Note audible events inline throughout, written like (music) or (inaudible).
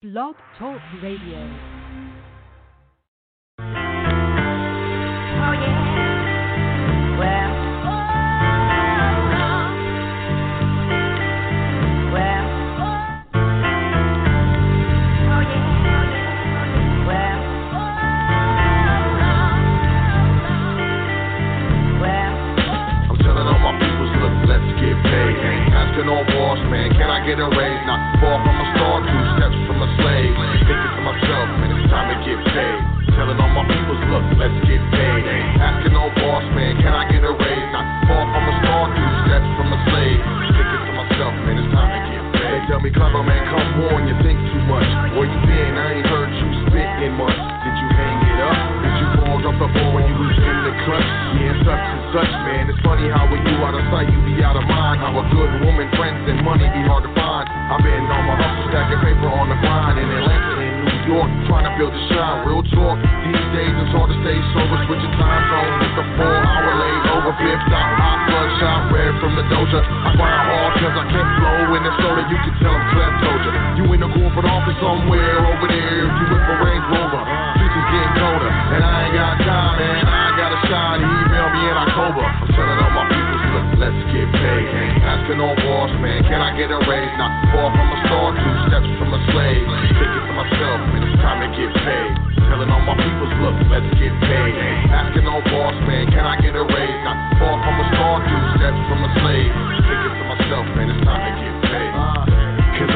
Blog Talk Radio. Oh yeah. Well. Well. Oh yeah. Well. Well. I'm telling all my peoples, look, let's get paid. Asking no boss, man, can I get a raise? Not far from a star, two steps from a slave. Thinking to myself, man, it's time to get paid. Telling all my peoples, look, let's get paid. Asking no boss, man, can I get a raise? Not far from a star, two steps from a slave. Thinking to myself, man, it's time to get paid. They tell me, clever man, come on, you think too much. Where you been? I ain't heard you in months. Did you hang it up? Did you fall off the ball when you was in the clutch? Yeah, such and such, man. It's funny how when you out of sight, you be out of mind. How a good woman, friends, and money be hard to find. I've been on my hustle, stacking paper on the grind in Atlanta and New York, trying to build a shine. Real talk. These days it's hard to stay sober, switching time zones. It's a four hour late over fifth stop. Hot bloodshot, red from the doja. I grind hard cause I can't flow in the soda. You can tell I'm Clef told you. In the corporate office somewhere over there. You with Range Rover. Future's getting colder. And I ain't got time, man. I ain't got a shot. Email me in October. I'm telling all my people, look, let's get paid. Asking no boss, man. Can I get a raise? Not far from a star, two steps from a slave. Thinking to myself, man, it's time to get paid. Telling all my peoples, look, let's get paid. Asking no boss, man. Can I get a raise? Not far from a star, two steps from a slave. Thinking to myself, man, it's time to get paid.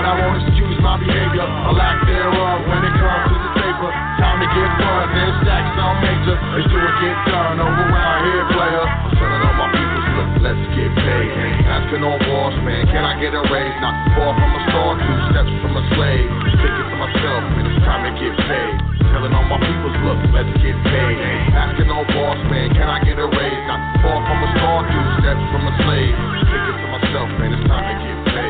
But I won't excuse my behavior, a lack thereof when it comes to the paper. Time to get fun, then stack some major. Let's do it, get done over around here, player. I'm telling all my people, look, let's get paid. Asking no boss, man, can I get a raise? Not far from a star, two steps from a slave. Thinking to myself, man, it's time to get paid. Telling all my people, look, let's get paid. Asking no boss, man, can I get a raise? Not far from a star, two steps from a slave. Thinking to myself, man, it's time to get paid.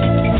Thank you.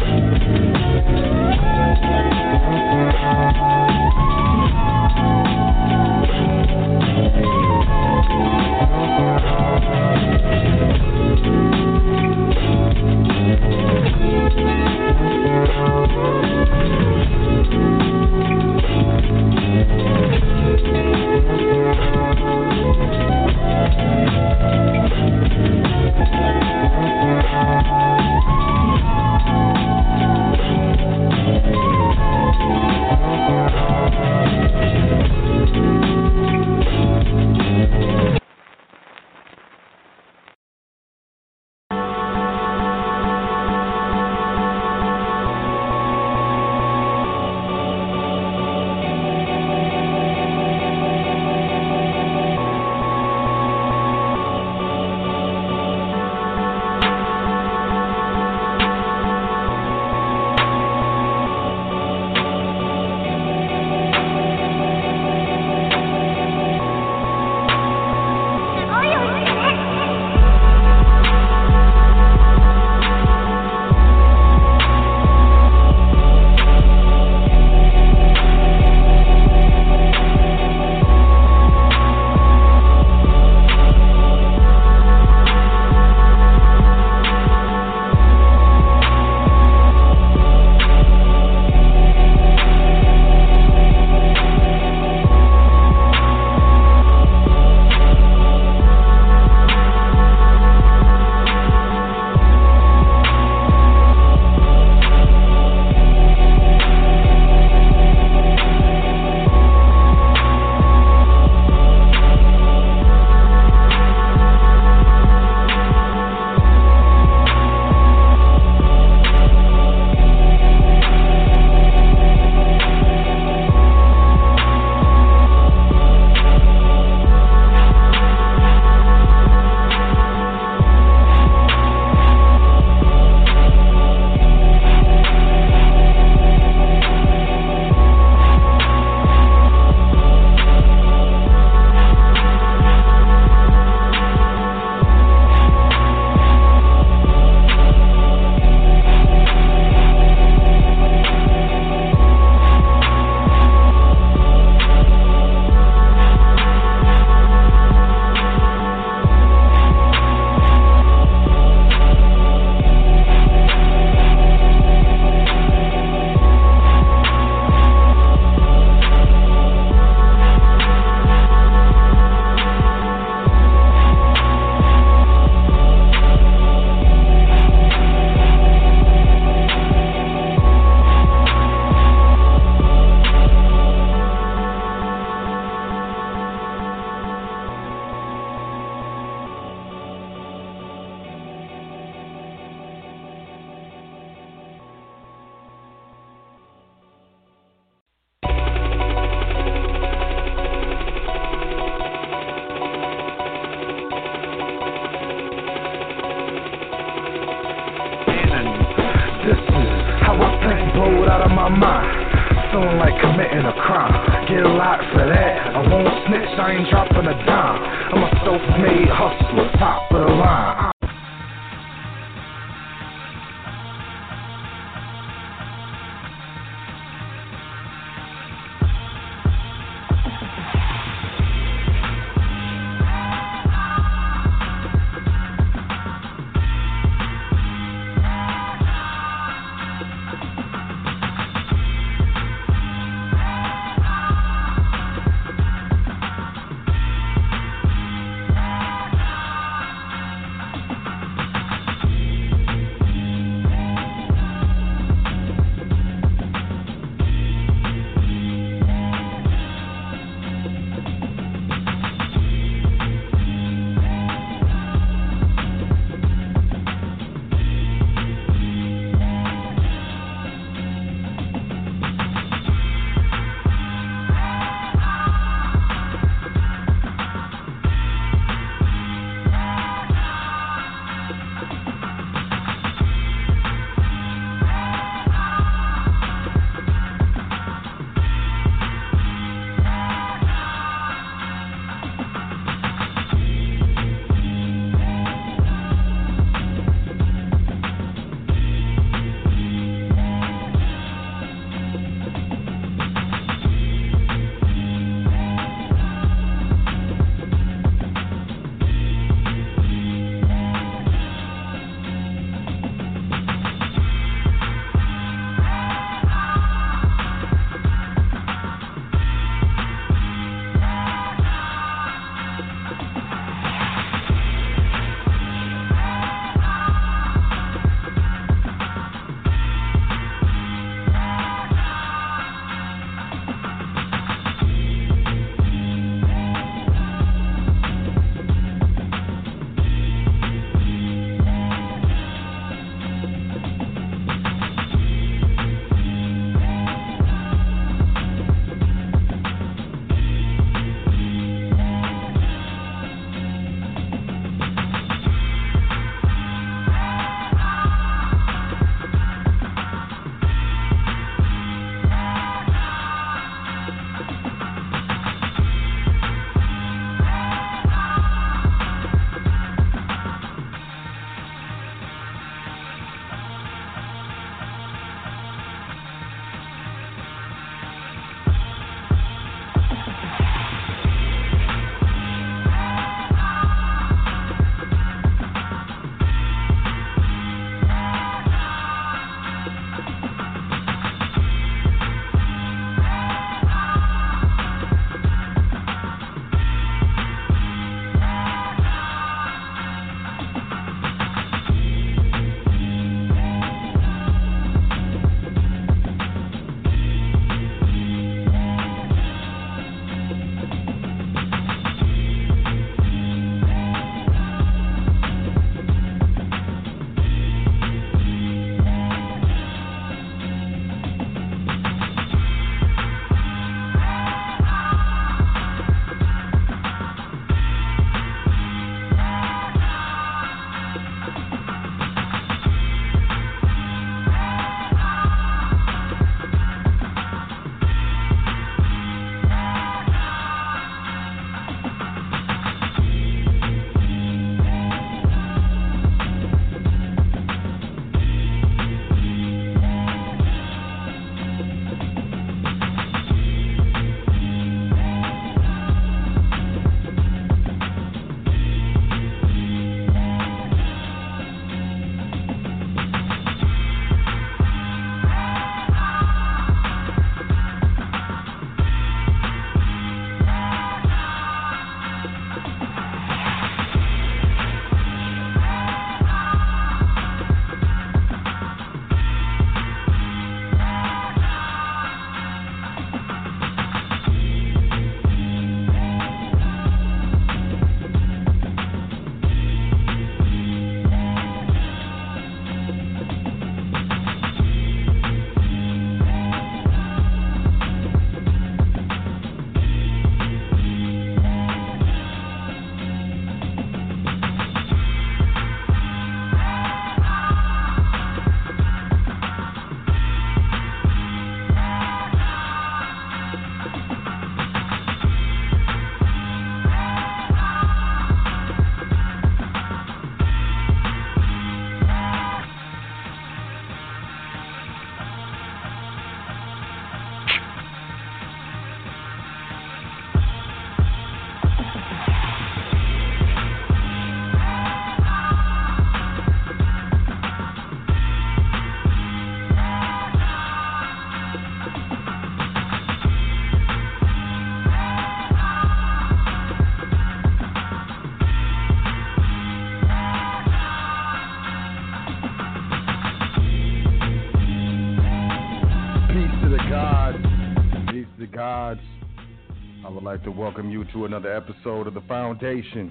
To welcome you to another episode of The Foundation.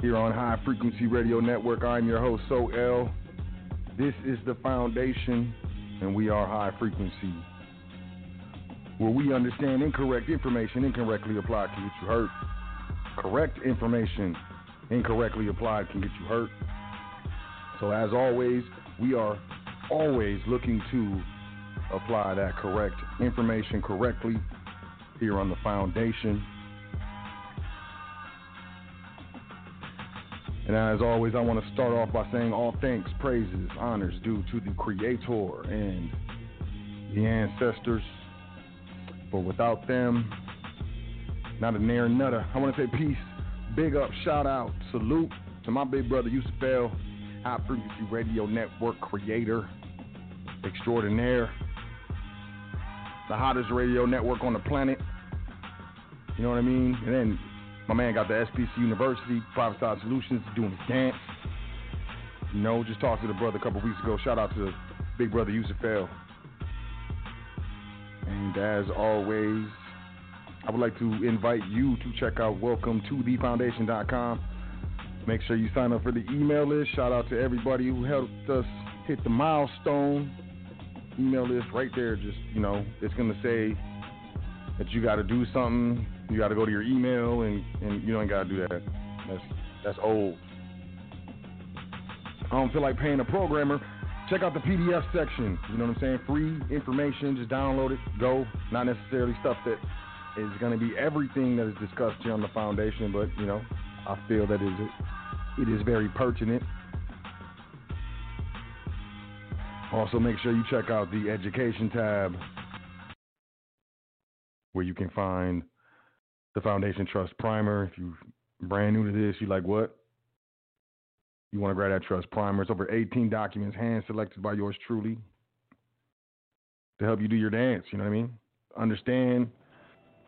Here on High Frequency Radio Network, I'm your host, Sot El. This is The Foundation, and we are High Frequency, where we understand incorrect information incorrectly applied can get you hurt. Correct information incorrectly applied can get you hurt. So, as always, we are always looking to apply that correct information correctly here on the foundation. And as always, I want to start off by saying all thanks, praises, honors due to the Creator and the ancestors. For without them, not a near nutter. I want to say peace, big up, shout out, salute to my big brother Yusuf High Frequency Radio Network creator extraordinaire, the hottest radio network on the planet. You know what I mean? And then my man got the SPC University, Private Side Solutions, doing his dance. You know, just talked to the brother a couple weeks ago. Shout out to big brother Yusuf L. And as always, I would like to invite you to check out welcome to thefoundation.com. Make sure you sign up for the email list. Shout out to everybody who helped us hit the milestone. Email list right there. Just, you know, it's to say that you got to do something. You got to go to your email, and, and you don't got to do that. That's, that's old. I don't feel like paying a programmer. Check out the PDF section. You know what I'm saying? Free information. Just download it. Go. Not necessarily stuff that is going to be everything that is discussed here on the foundation, but you know, I feel that it is it is very pertinent. Also, make sure you check out the education tab where you can find the Foundation Trust Primer. If you're brand new to this, you like what? You want to grab that Trust Primer. It's over 18 documents, hand selected by yours truly to help you do your dance. You know what I mean? Understand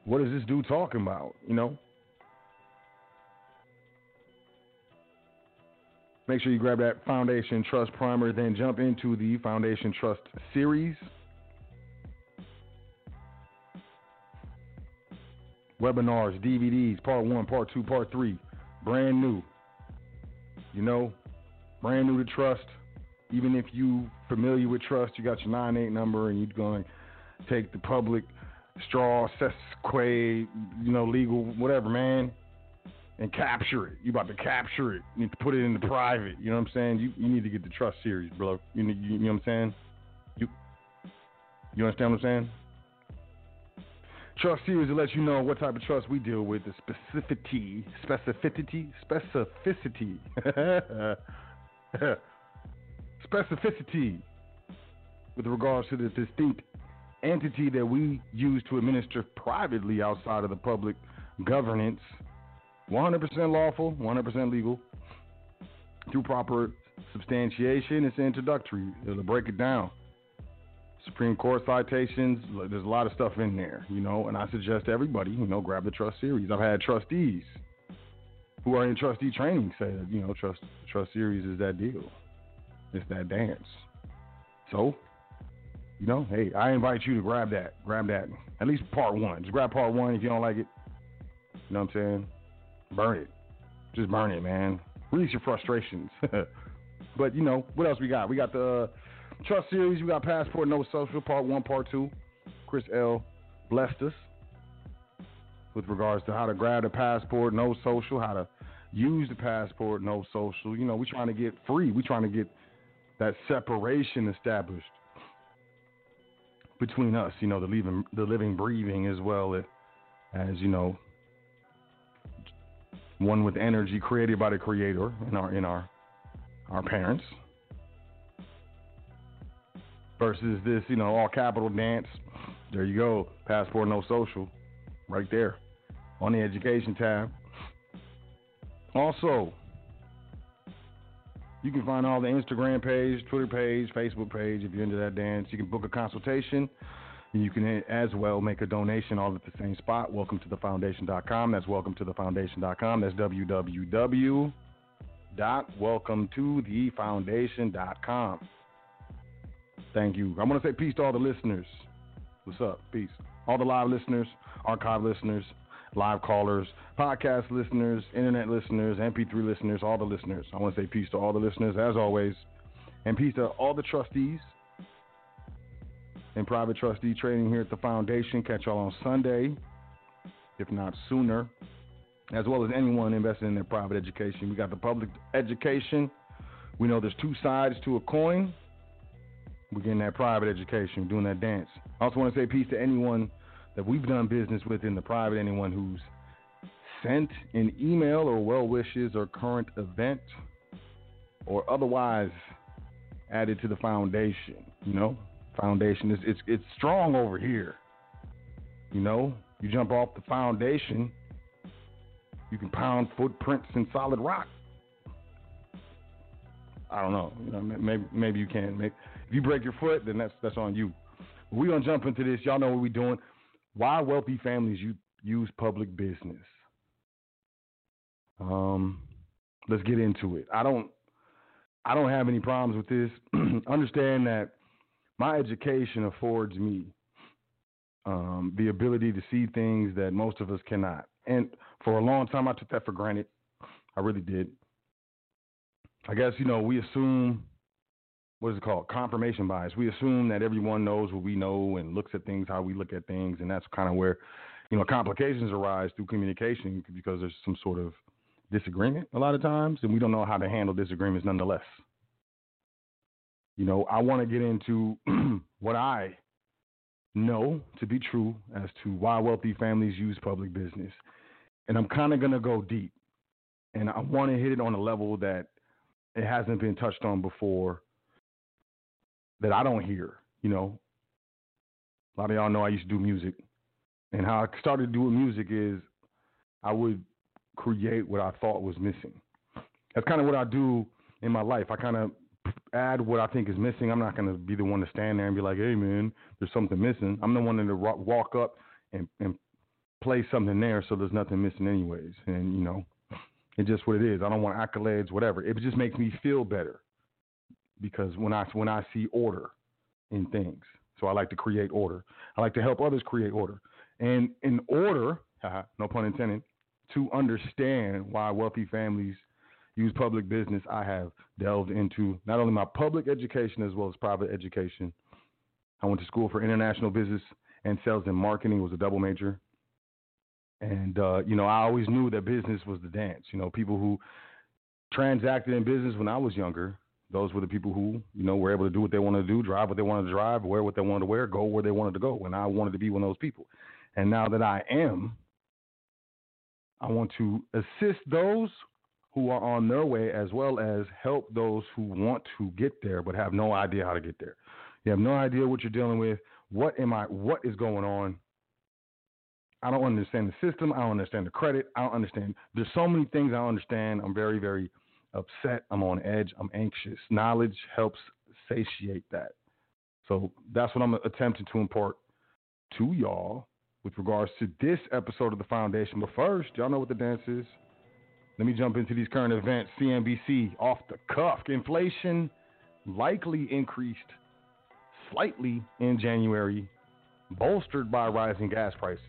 what is this dude talking about? You know? Make sure you grab that Foundation Trust Primer, then jump into the Foundation Trust series. Webinars, DVDs, part one, part two, part three. Brand new. You know, brand new to trust. Even if you familiar with trust, you got your 9-8 number and you're going to take the public straw, cestui que, you know, legal, whatever, man, and capture it. You about to capture it. You need to put it into private. You know what I'm saying? You you need to get the trust series, bro. You, need, you, you know what I'm saying? You you understand what I'm saying? Trust series to let you know what type of trust we deal with, the specificity, specificity, specificity, (laughs) specificity with regards to the distinct entity that we use to administer privately outside of the public governance. 100% lawful, 100% legal. Through proper substantiation, it's introductory. It'll break it down. Supreme Court citations, there's a lot of stuff in there, you know, and I suggest everybody, you know, grab the trust series. I've had trustees who are in trustee training say that, you know, trust trust series is that deal. It's that dance. So, you know, hey, I invite you to grab that. Grab that. At least part one. Just grab part one if you don't like it. You know what I'm saying? Burn it. Just burn it, man. Release your frustrations. (laughs) but, you know, what else we got? We got the uh, Trust Series. We got Passport No Social, part one, part two. Chris L. blessed us with regards to how to grab the passport, no social, how to use the passport, no social. You know, we're trying to get free. We're trying to get that separation established between us, you know, the living, the living, breathing, as well as, as you know, one with energy created by the Creator in our in our our parents, versus this, you know, all capital dance. There you go, passport no social, right there, on the education tab. Also, you can find all the Instagram page, Twitter page, Facebook page if you're into that dance. You can book a consultation. You can as well make a donation all at the same spot. Welcome to thefoundation.com. That's welcome to thefoundation.com. That's www.welcometothefoundation.com. Thank you. I want to say peace to all the listeners. What's up? Peace. all the live listeners, archive listeners, live callers, podcast listeners, internet listeners, MP3 listeners, all the listeners. I want to say peace to all the listeners, as always, and peace to all the trustees and private trustee training here at the foundation. Catch y'all on Sunday, if not sooner, as well as anyone invested in their private education. We got the public education. We know there's two sides to a coin. We're getting that private education, doing that dance. I also want to say peace to anyone that we've done business with in the private, anyone who's sent an email or well wishes or current event or otherwise added to the foundation. You know, foundation is it's it's strong over here. You know, you jump off the foundation, you can pound footprints in solid rock. I don't know. You know, maybe maybe you can. Maybe, if you break your foot, then that's that's on you. We're gonna jump into this. Y'all know what we're doing. Why wealthy families use, use public business. Um, let's get into it. I don't I don't have any problems with this. (clears throat) Understand that my education affords me um, the ability to see things that most of us cannot. And for a long time, I took that for granted. I really did. I guess, you know, we assume, what is it called? Confirmation bias. We assume that everyone knows what we know and looks at things how we look at things. And that's kind of where, you know, complications arise through communication because there's some sort of disagreement a lot of times. And we don't know how to handle disagreements nonetheless. You know, I want to get into (clears throat) what I know to be true as to why wealthy families use public business. And I'm kind of going to go deep. And I want to hit it on a level that it hasn't been touched on before that I don't hear. You know, a lot of y'all know I used to do music. And how I started doing music is I would create what I thought was missing. That's kind of what I do in my life. I kind of add what I think is missing. I'm not going to be the one to stand there and be like, hey, man, there's something missing. I'm the one to walk up and, and play something there so there's nothing missing, anyways. And, you know, it's just what it is. I don't want accolades, whatever. It just makes me feel better because when I when I see order in things, so I like to create order. I like to help others create order, and in order, (laughs) no pun intended, to understand why wealthy families use public business, I have delved into not only my public education as well as private education. I went to school for international business and sales and marketing. Was a double major. And uh, you know, I always knew that business was the dance. You know, people who transacted in business when I was younger, those were the people who, you know, were able to do what they wanted to do, drive what they wanted to drive, wear what they wanted to wear, go where they wanted to go. And I wanted to be one of those people. And now that I am, I want to assist those who are on their way as well as help those who want to get there but have no idea how to get there. You have no idea what you're dealing with. What am I what is going on? I don't understand the system. I don't understand the credit. I don't understand. There's so many things I don't understand. I'm very, very upset. I'm on edge. I'm anxious. Knowledge helps satiate that. So that's what I'm attempting to impart to y'all with regards to this episode of the Foundation. But first, y'all know what the dance is. Let me jump into these current events. CNBC off the cuff. Inflation likely increased slightly in January bolstered by rising gas prices.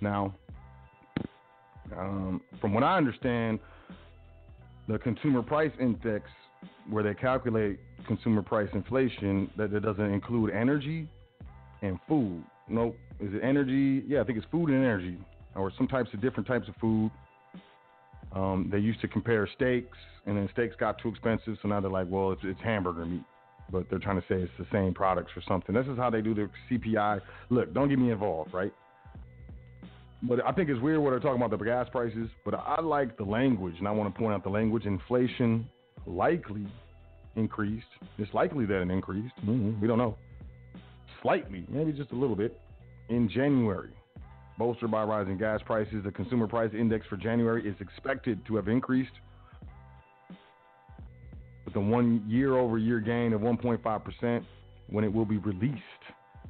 Now, um, from what I understand, the consumer price index, where they calculate consumer price inflation, that it doesn't include energy and food. Nope. Is it energy? Yeah, I think it's food and energy, or some types of different types of food. Um, they used to compare steaks, and then steaks got too expensive, so now they're like, well, it's, it's hamburger meat but they're trying to say it's the same products or something. This is how they do their CPI. Look, don't get me involved, right? But I think it's weird what they're talking about the gas prices. But I like the language, and I want to point out the language. Inflation likely increased. It's likely that it increased. Mm-hmm. We don't know. Slightly, maybe just a little bit, in January. Bolstered by rising gas prices, the consumer price index for January is expected to have increased with a one year over year gain of 1.5% when it will be released.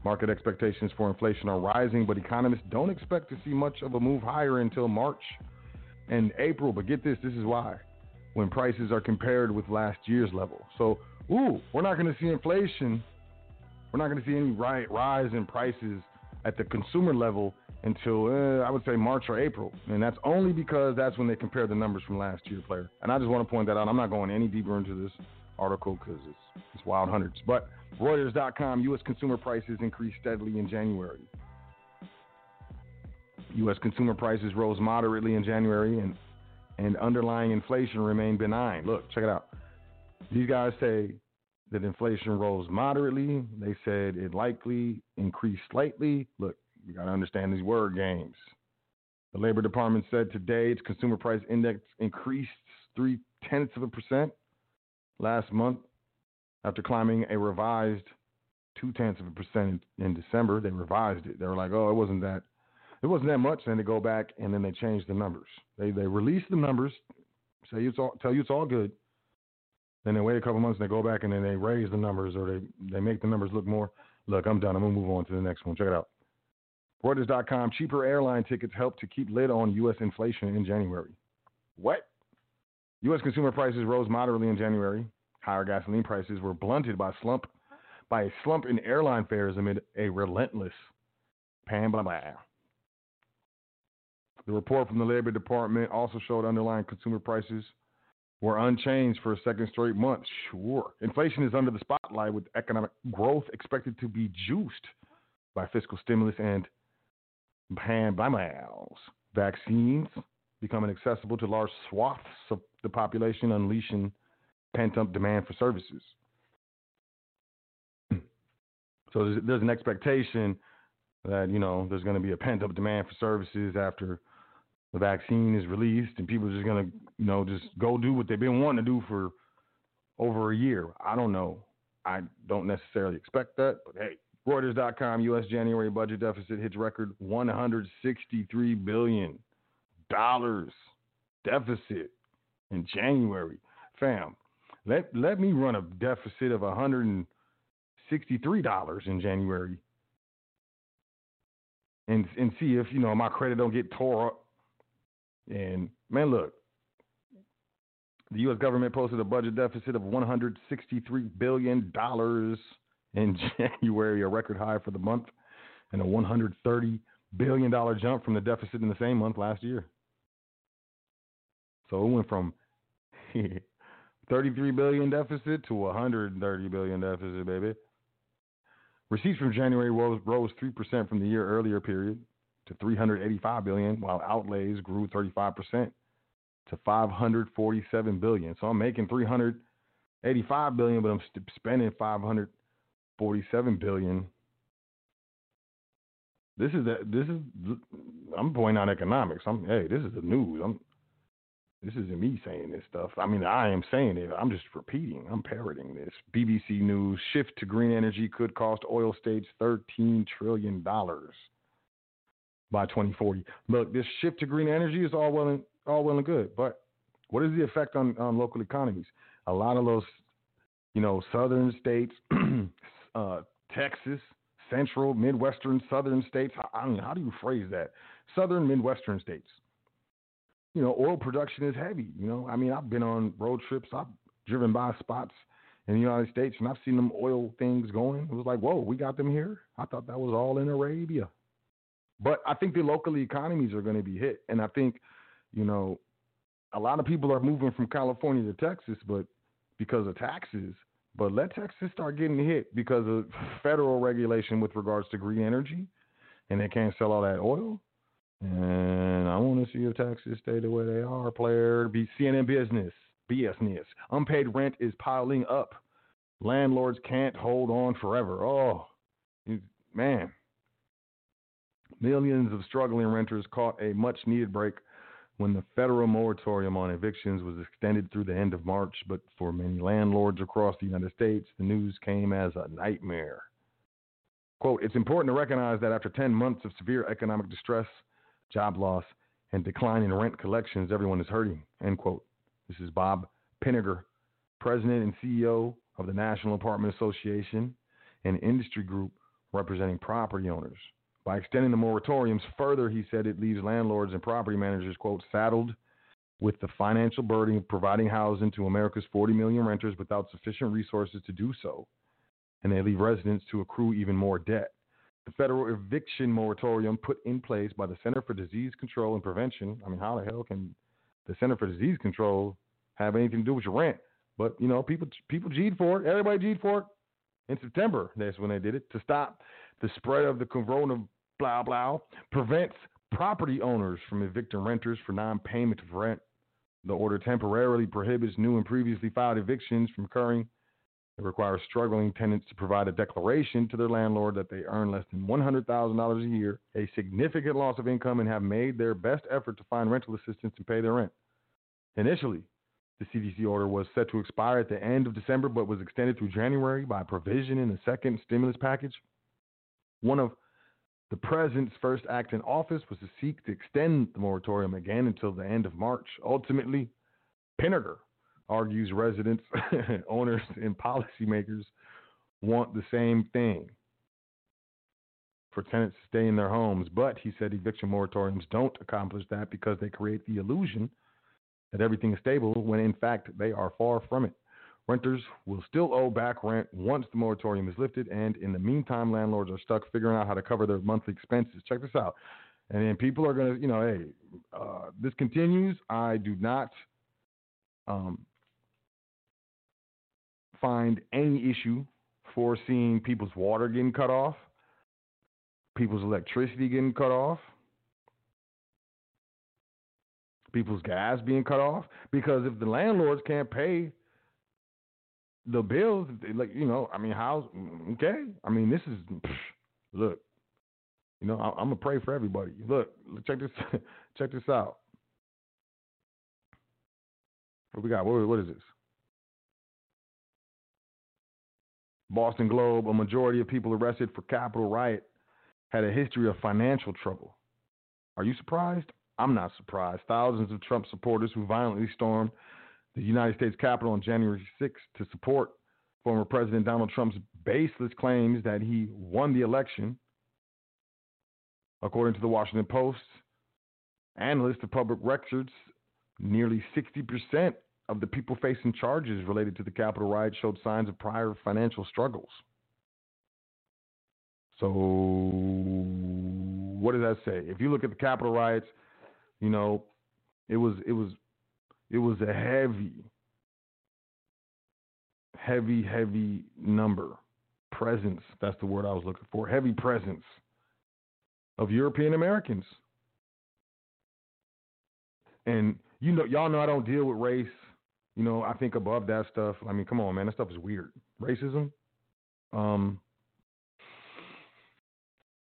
Market expectations for inflation are rising, but economists don't expect to see much of a move higher until March and April. But get this this is why. When prices are compared with last year's level. So, ooh, we're not going to see inflation. We're not going to see any rise in prices at the consumer level until uh, I would say March or April, and that's only because that's when they compare the numbers from last year, player. And I just want to point that out. I'm not going any deeper into this article because it's it's wild hundreds. But Reuters.com: U.S. consumer prices increased steadily in January. U.S. consumer prices rose moderately in January, and and underlying inflation remained benign. Look, check it out. These guys say that inflation rose moderately. They said it likely increased slightly. Look, you got to understand these word games. The Labor Department said today its consumer price index increased three tenths of a percent last month after climbing a revised two tenths of a percent in December. They revised it. They were like, oh, it wasn't that. It wasn't that much. Then they go back and then they change the numbers. They they release the numbers, say it's all, tell you it's all good. Then they wait a couple months and they go back and then they raise the numbers or they they make the numbers look more. Look, I'm done. I'm gonna move on to the next one. Check it out. Reuters.com: Cheaper airline tickets help to keep lid on U.S. inflation in January. What? U.S. consumer prices rose moderately in January. Higher gasoline prices were blunted by slump by a slump in airline fares amid a relentless pan blah blah. The report from the Labor Department also showed underlying consumer prices were unchanged for a second straight month. Sure. Inflation is under the spotlight with economic growth expected to be juiced by fiscal stimulus and pandemics. Vaccines becoming accessible to large swaths of the population, unleashing pent up demand for services. (clears throat) So there's, there's an expectation that, you know, there's going to be a pent up demand for services after the vaccine is released and people are just gonna, you know, just go do what they've been wanting to do for over a year. I don't know. I don't necessarily expect that, but hey, Reuters.com U.S. January budget deficit hits record 163 billion dollars deficit in January. Fam, let let me run a deficit of 163 dollars in January and and see if you know my credit don't get tore up and man, look, the U.S. government posted a budget deficit of 163 billion dollars in (laughs) January, a record high for the month, and a 130 billion dollar jump from the deficit in the same month last year. So it went from (laughs) 33 billion deficit to 130 billion deficit, baby. Receipts from January rose, rose 3% from the year earlier period to 385 billion, while outlays grew 35 percent to 547 billion. So I'm making 385 billion, but I'm spending 547 billion. This is the, this is I'm pointing out economics. I'm hey, this is the news. I'm this isn't me saying this stuff. I mean, I am saying it. I'm just repeating. I'm parroting this. BBC News: Shift to green energy could cost oil states 13 trillion dollars by 2040. Look, this shift to green energy is all well and all well and good, but what is the effect on, on local economies? A lot of those, you know, southern states, (clears throat) uh, Texas, central, midwestern, southern states. I mean, how do you phrase that? Southern, midwestern states. You know, oil production is heavy. You know, I mean, I've been on road trips. I've driven by spots in the United States, and I've seen them oil things going. It was like, whoa, we got them here. I thought that was all in Arabia. But I think the local economies are going to be hit, and I think, you know, a lot of people are moving from California to Texas, but because of taxes. But let Texas start getting hit because of federal regulation with regards to green energy, and they can't sell all that oil. And I want to see if taxes stay the way they are. Player, be CNN business, BS Unpaid rent is piling up. Landlords can't hold on forever. Oh, man, Millions of struggling renters caught a much needed break when the federal moratorium on evictions was extended through the end of March, but for many landlords across the United States, the news came as a nightmare. Quote, it's important to recognize that after 10 months of severe economic distress, job loss, and decline in rent collections, everyone is hurting, end quote. This is Bob Pinnegar, president and CEO of the National Apartment Association, an industry group representing property owners. By extending the moratoriums further, he said it leaves landlords and property managers, quote, saddled with the financial burden of providing housing to America's 40 million renters without sufficient resources to do so. And they leave residents to accrue even more debt. the federal eviction moratorium put in place by the Center for Disease Control and Prevention. I mean, how the hell can the Center for Disease Control have anything to do with your rent? But you know, people people G'd for it. Everybody G'd for it. In September, that's when they did it to stop the spread of the corona blah blah. Prevents property owners from evicting renters for non-payment of rent. The order temporarily prohibits new and previously filed evictions from occurring. It requires struggling tenants to provide a declaration to their landlord that they earn less than $100,000 a year, a significant loss of income, and have made their best effort to find rental assistance and pay their rent. Initially, the CDC order was set to expire at the end of December, but was extended through January by provision in the second stimulus package. One of the president's first act in office was to seek to extend the moratorium again until the end of March. Ultimately, Pinnegar argues residents, (laughs) owners, and policymakers want the same thing for tenants to stay in their homes. But he said eviction moratoriums don't accomplish that because they create the illusion that everything is stable when in fact they are far from it. Renters will still owe back rent once the moratorium is lifted, and in the meantime, landlords are stuck figuring out how to cover their monthly expenses. Check this out. And then people are going to, you know, hey, uh, this continues. I do not um, find any issue for seeing people's water getting cut off, people's electricity getting cut off, people's gas being cut off. Because if the landlords can't pay the bills, like you know, I mean, how? Okay, I mean, this is look. You know, I, I'm gonna pray for everybody. Look, check this, (laughs) check this out. What we got? What, what is this? Boston Globe. A majority of people arrested for Capitol riot had a history of financial trouble. Are you surprised? I'm not surprised. Thousands of Trump supporters who violently stormed the United States Capitol on January 6th to support former President Donald Trump's baseless claims that he won the election. According to the Washington Post, analysts of public records, nearly 60% of the people facing charges related to the Capitol riot showed signs of prior financial struggles. So, what does that say? If you look at the Capitol riots, you know, it was it was it was a heavy, heavy, heavy number. Presence, that's the word I was looking for. Heavy presence of European Americans. And you know, y'all know I don't deal with race. You know, I think above that stuff. I mean, come on, man, that stuff is weird. Racism. Um.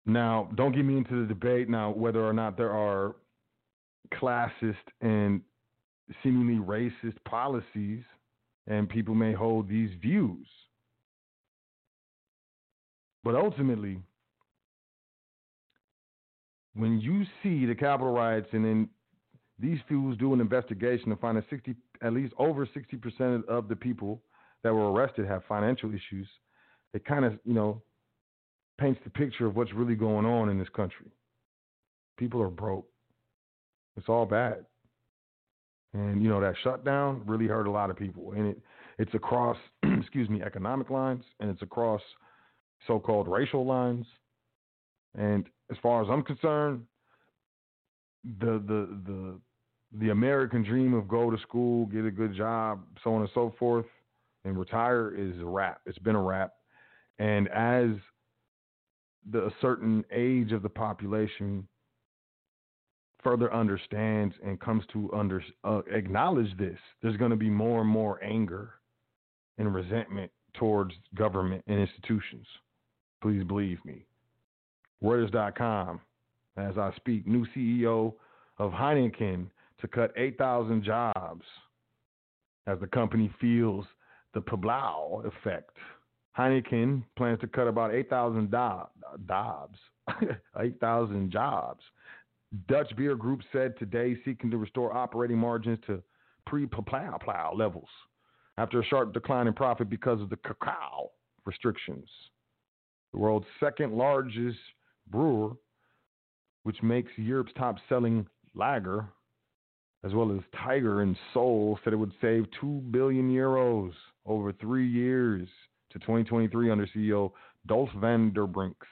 Now, don't get me into the debate now whether or not there are classist and seemingly racist policies, and people may hold these views. But ultimately, when you see the Capitol riots and then these fools do an investigation and find that 60, at least over 60% of the people that were arrested have financial issues, it kind of, you know, paints the picture of what's really going on in this country. People are broke. It's all bad. And you know that shutdown really hurt a lot of people, and it it's across (clears throat) excuse me economic lines, and it's across so-called racial lines. And as far as I'm concerned, the the the the American dream of go to school, get a good job, so on and so forth, and retire is a wrap. It's been a wrap. And as the a certain age of the population further understands and comes to under, uh, acknowledge this, there's going to be more and more anger and resentment towards government and institutions. Please believe me. Reuters.com, as I speak, new CEO of Heineken to cut 8,000 jobs as the company feels the Pablau effect. Heineken plans to cut about 8,000 jobs, (laughs) 8,000 jobs Dutch Beer Group said today seeking to restore operating margins to pre-plow levels after a sharp decline in profit because of the cacao restrictions. The world's second largest brewer, which makes Europe's top selling lager, as well as Tiger and Sol, said it would save 2 billion euros over three years to 2023 under CEO Dolf van der Brink's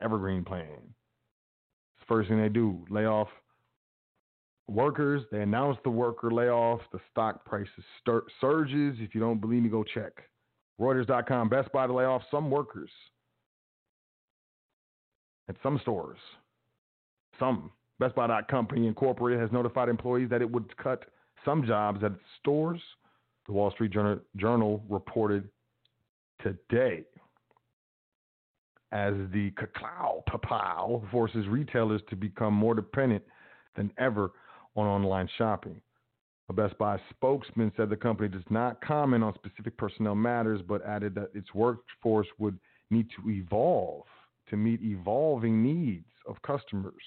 evergreen plan. First thing they do: lay off workers. They announce the worker layoff. The stock prices stir- surges. If you don't believe me, go check. Reuters.com. Best Buy to lay off some workers at some stores. Some. Best Buy Company Incorporated has notified employees that it would cut some jobs at stores. The Wall Street Journal, Journal reported today as the cacao papal forces retailers to become more dependent than ever on online shopping. A Best Buy spokesman said the company does not comment on specific personnel matters, but added that its workforce would need to evolve to meet evolving needs of customers.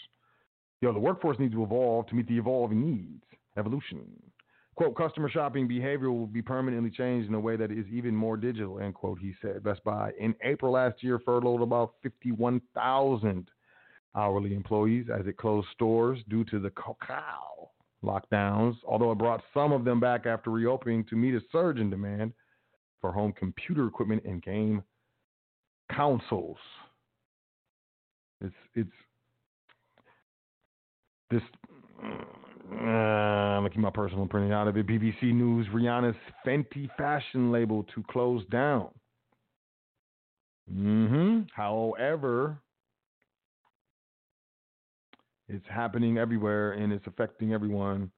Yo, the workforce needs to evolve to meet the evolving needs. Evolution. Quote, customer shopping behavior will be permanently changed in a way that is even more digital, end quote, he said. Best Buy in April last year furloughed about 51,000 hourly employees as it closed stores due to the cacao lockdowns, although it brought some of them back after reopening to meet a surge in demand for home computer equipment and game consoles. It's it's this. Uh, I'm gonna keep my personal opinion out of it. BBC News: Rihanna's Fenty fashion label to close down. hmm However, it's happening everywhere and it's affecting everyone.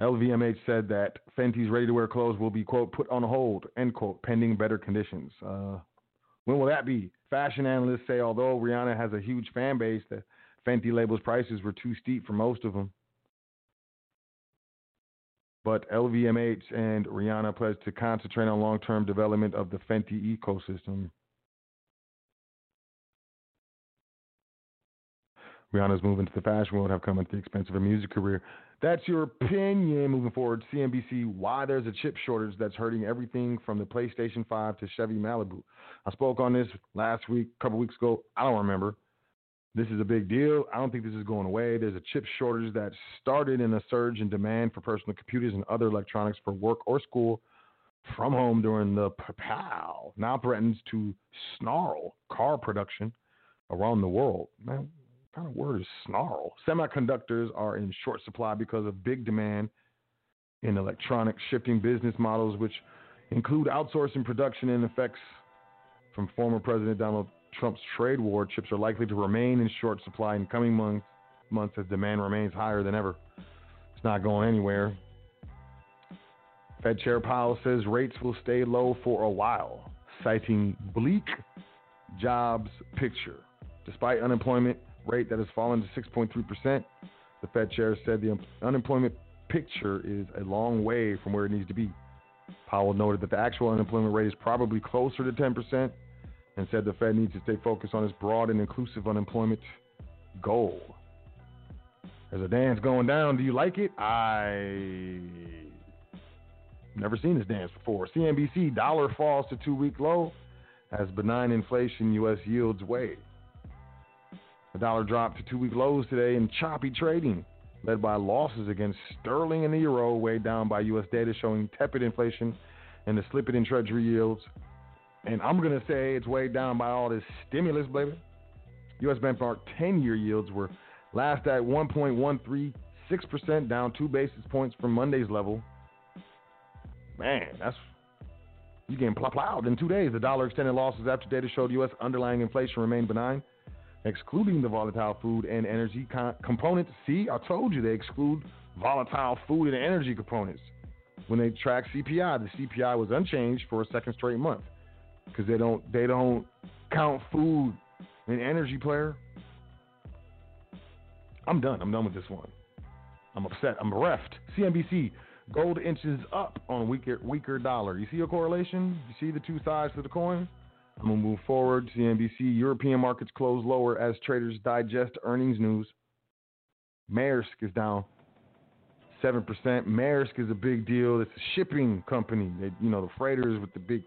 LVMH said that Fenty's ready-to-wear clothes will be quote put on hold end quote pending better conditions. Uh, when will that be? Fashion analysts say although Rihanna has a huge fan base, the Fenty label's prices were too steep for most of them. But LVMH and Rihanna pledged to concentrate on long-term development of the Fenty ecosystem. Rihanna's moving to the fashion world have come at the expense of her music career. That's your opinion moving forward. CNBC, why there's a chip shortage that's hurting everything from the PlayStation 5 to Chevy Malibu. I spoke on this last week, a couple weeks ago. I don't remember. This is a big deal. I don't think this is going away. There's a chip shortage that started in a surge in demand for personal computers and other electronics for work or school from home during the POW. Now threatens to snarl car production around the world. Man, kind of word is snarl? Semiconductors are in short supply because of big demand in electronic shifting business models, which include outsourcing production and effects from former President Donald Trump's trade war. Chips are likely to remain in short supply in coming months, months as demand remains higher than ever. It's not going anywhere. Fed Chair Powell says rates will stay low for a while, citing bleak jobs picture. Despite unemployment rate that has fallen to 6.3%. The Fed chair said the unemployment picture is a long way from where it needs to be. Powell noted that the actual unemployment rate is probably closer to 10% and said the Fed needs to stay focused on its broad and inclusive unemployment goal. As a dance going down. Do you like it? I never seen this dance before. CNBC dollar falls to two week low as benign inflation U.S. yields weigh. The dollar dropped to two week lows today in choppy trading, led by losses against sterling and the euro, weighed down by U.S. data showing tepid inflation and the slipping in treasury yields. And I'm going to say it's weighed down by all this stimulus, baby. U.S. benchmark 10 year yields were last at 1.136%, down two basis points from Monday's level. Man, that's you getting plowed in two days. The dollar extended losses after data showed U.S. underlying inflation remained benign excluding the volatile food and energy con- components. See, I told you they exclude volatile food and energy components when they track CPI. The CPI was unchanged for a second straight month because they don't they don't count food and energy player. I'm done. I'm done with this one. I'm upset. I'm bereft. CNBC gold inches up on weaker weaker dollar. You see a correlation? You see the two sides to the coin? I'm to move forward. CNBC European markets close lower as traders digest earnings news. Maersk is down 7%. Maersk is a big deal. It's a shipping company. They, you know, the freighters with the big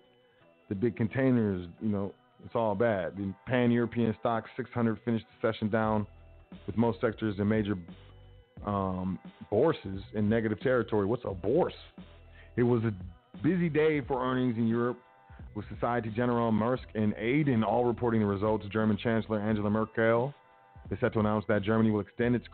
the big containers, you know, it's all bad. The pan-European Stoxx 600 finished the session down with most sectors and major um, bourses in negative territory. What's a bourse? It was a busy day for earnings in Europe with Society Generale, Maersk, and Aden all reporting the results. German Chancellor Angela Merkel is set to announce that Germany will extend its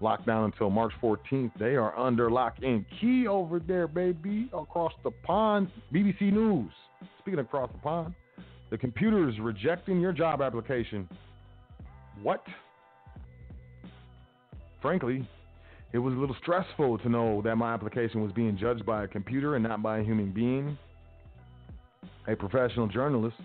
cloud lockdown until March 14th. They are under lock and key over there, baby, across the pond. BBC News. Speaking across the pond, the computer is rejecting your job application. What? Frankly, it was a little stressful to know that my application was being judged by a computer and not by a human being. A professional journalist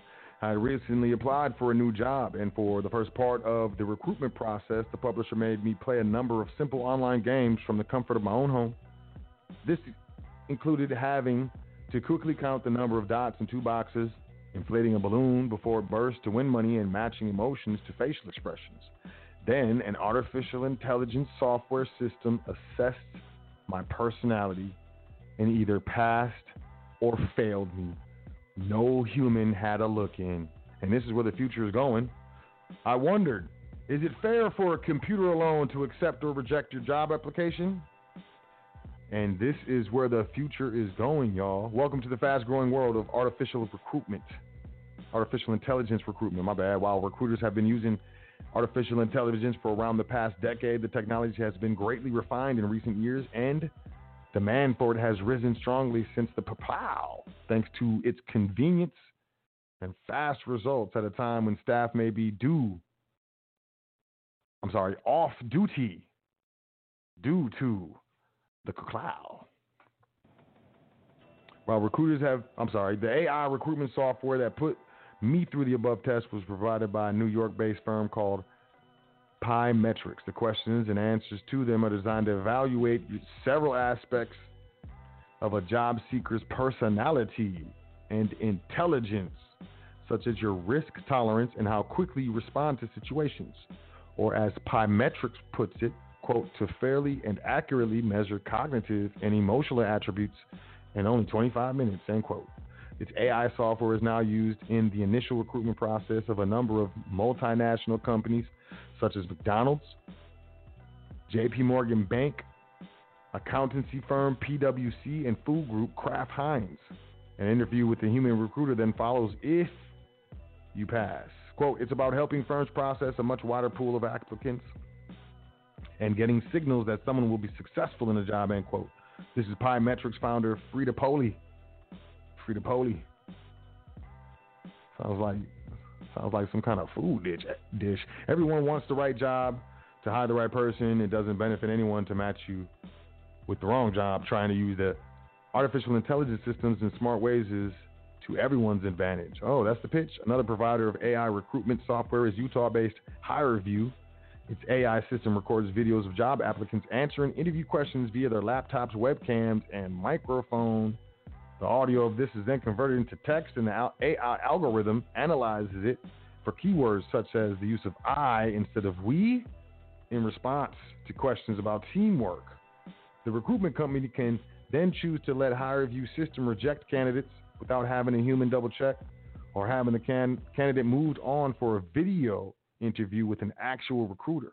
I recently applied for a new job, and for the first part of the recruitment process, the publisher made me play a number of simple online games from the comfort of my own home. This included having to quickly count the number of dots in two boxes, inflating a balloon before it burst to win money, and matching emotions to facial expressions. Then, an artificial intelligence software system assessed my personality and either passed or failed me. No human had a look in. And this is where the future is going. I wondered is it fair for a computer alone to accept or reject your job application? And this is where the future is going, y'all. Welcome to the fast growing world of artificial recruitment, artificial intelligence recruitment. My bad. While recruiters have been using artificial intelligence for around the past decade, the technology has been greatly refined in recent years, and demand for it has risen strongly since the POW, thanks to its convenience and fast results at a time when staff may be due, I'm sorry, off duty due to the cloud. While recruiters have, I'm sorry, the AI recruitment software that put me through the above test was provided by a New York based firm called PyMetrics. The questions and answers to them are designed to evaluate several aspects of a job seeker's personality and intelligence, such as your risk tolerance and how quickly you respond to situations. Or, as PyMetrics puts it, quote, to fairly and accurately measure cognitive and emotional attributes in only 25 minutes, end quote. Its AI software is now used in the initial recruitment process of a number of multinational companies such as McDonald's, JP Morgan Bank, accountancy firm PwC, and food group Kraft Heinz. An interview with the human recruiter then follows if you pass. Quote, it's about helping firms process a much wider pool of applicants and getting signals that someone will be successful in a job, end quote. This is PyMetrics founder Frida Polli Frida Polli. Sounds like sounds like some kind of food dish. Dish. Everyone wants the right job to hire the right person. It doesn't benefit anyone to match you with the wrong job. Trying to use the artificial intelligence systems in smart ways is to everyone's advantage. Oh, that's the pitch. Another provider of AI recruitment software is Utah-based HireVue. Its AI system records videos of job applicants answering interview questions via their laptops, webcams, and microphone the audio of this is then converted into text, and the AI algorithm analyzes it for keywords such as the use of I instead of we in response to questions about teamwork. The recruitment company can then choose to let HireVue system reject candidates without having a human double check or having the can- candidate moved on for a video interview with an actual recruiter.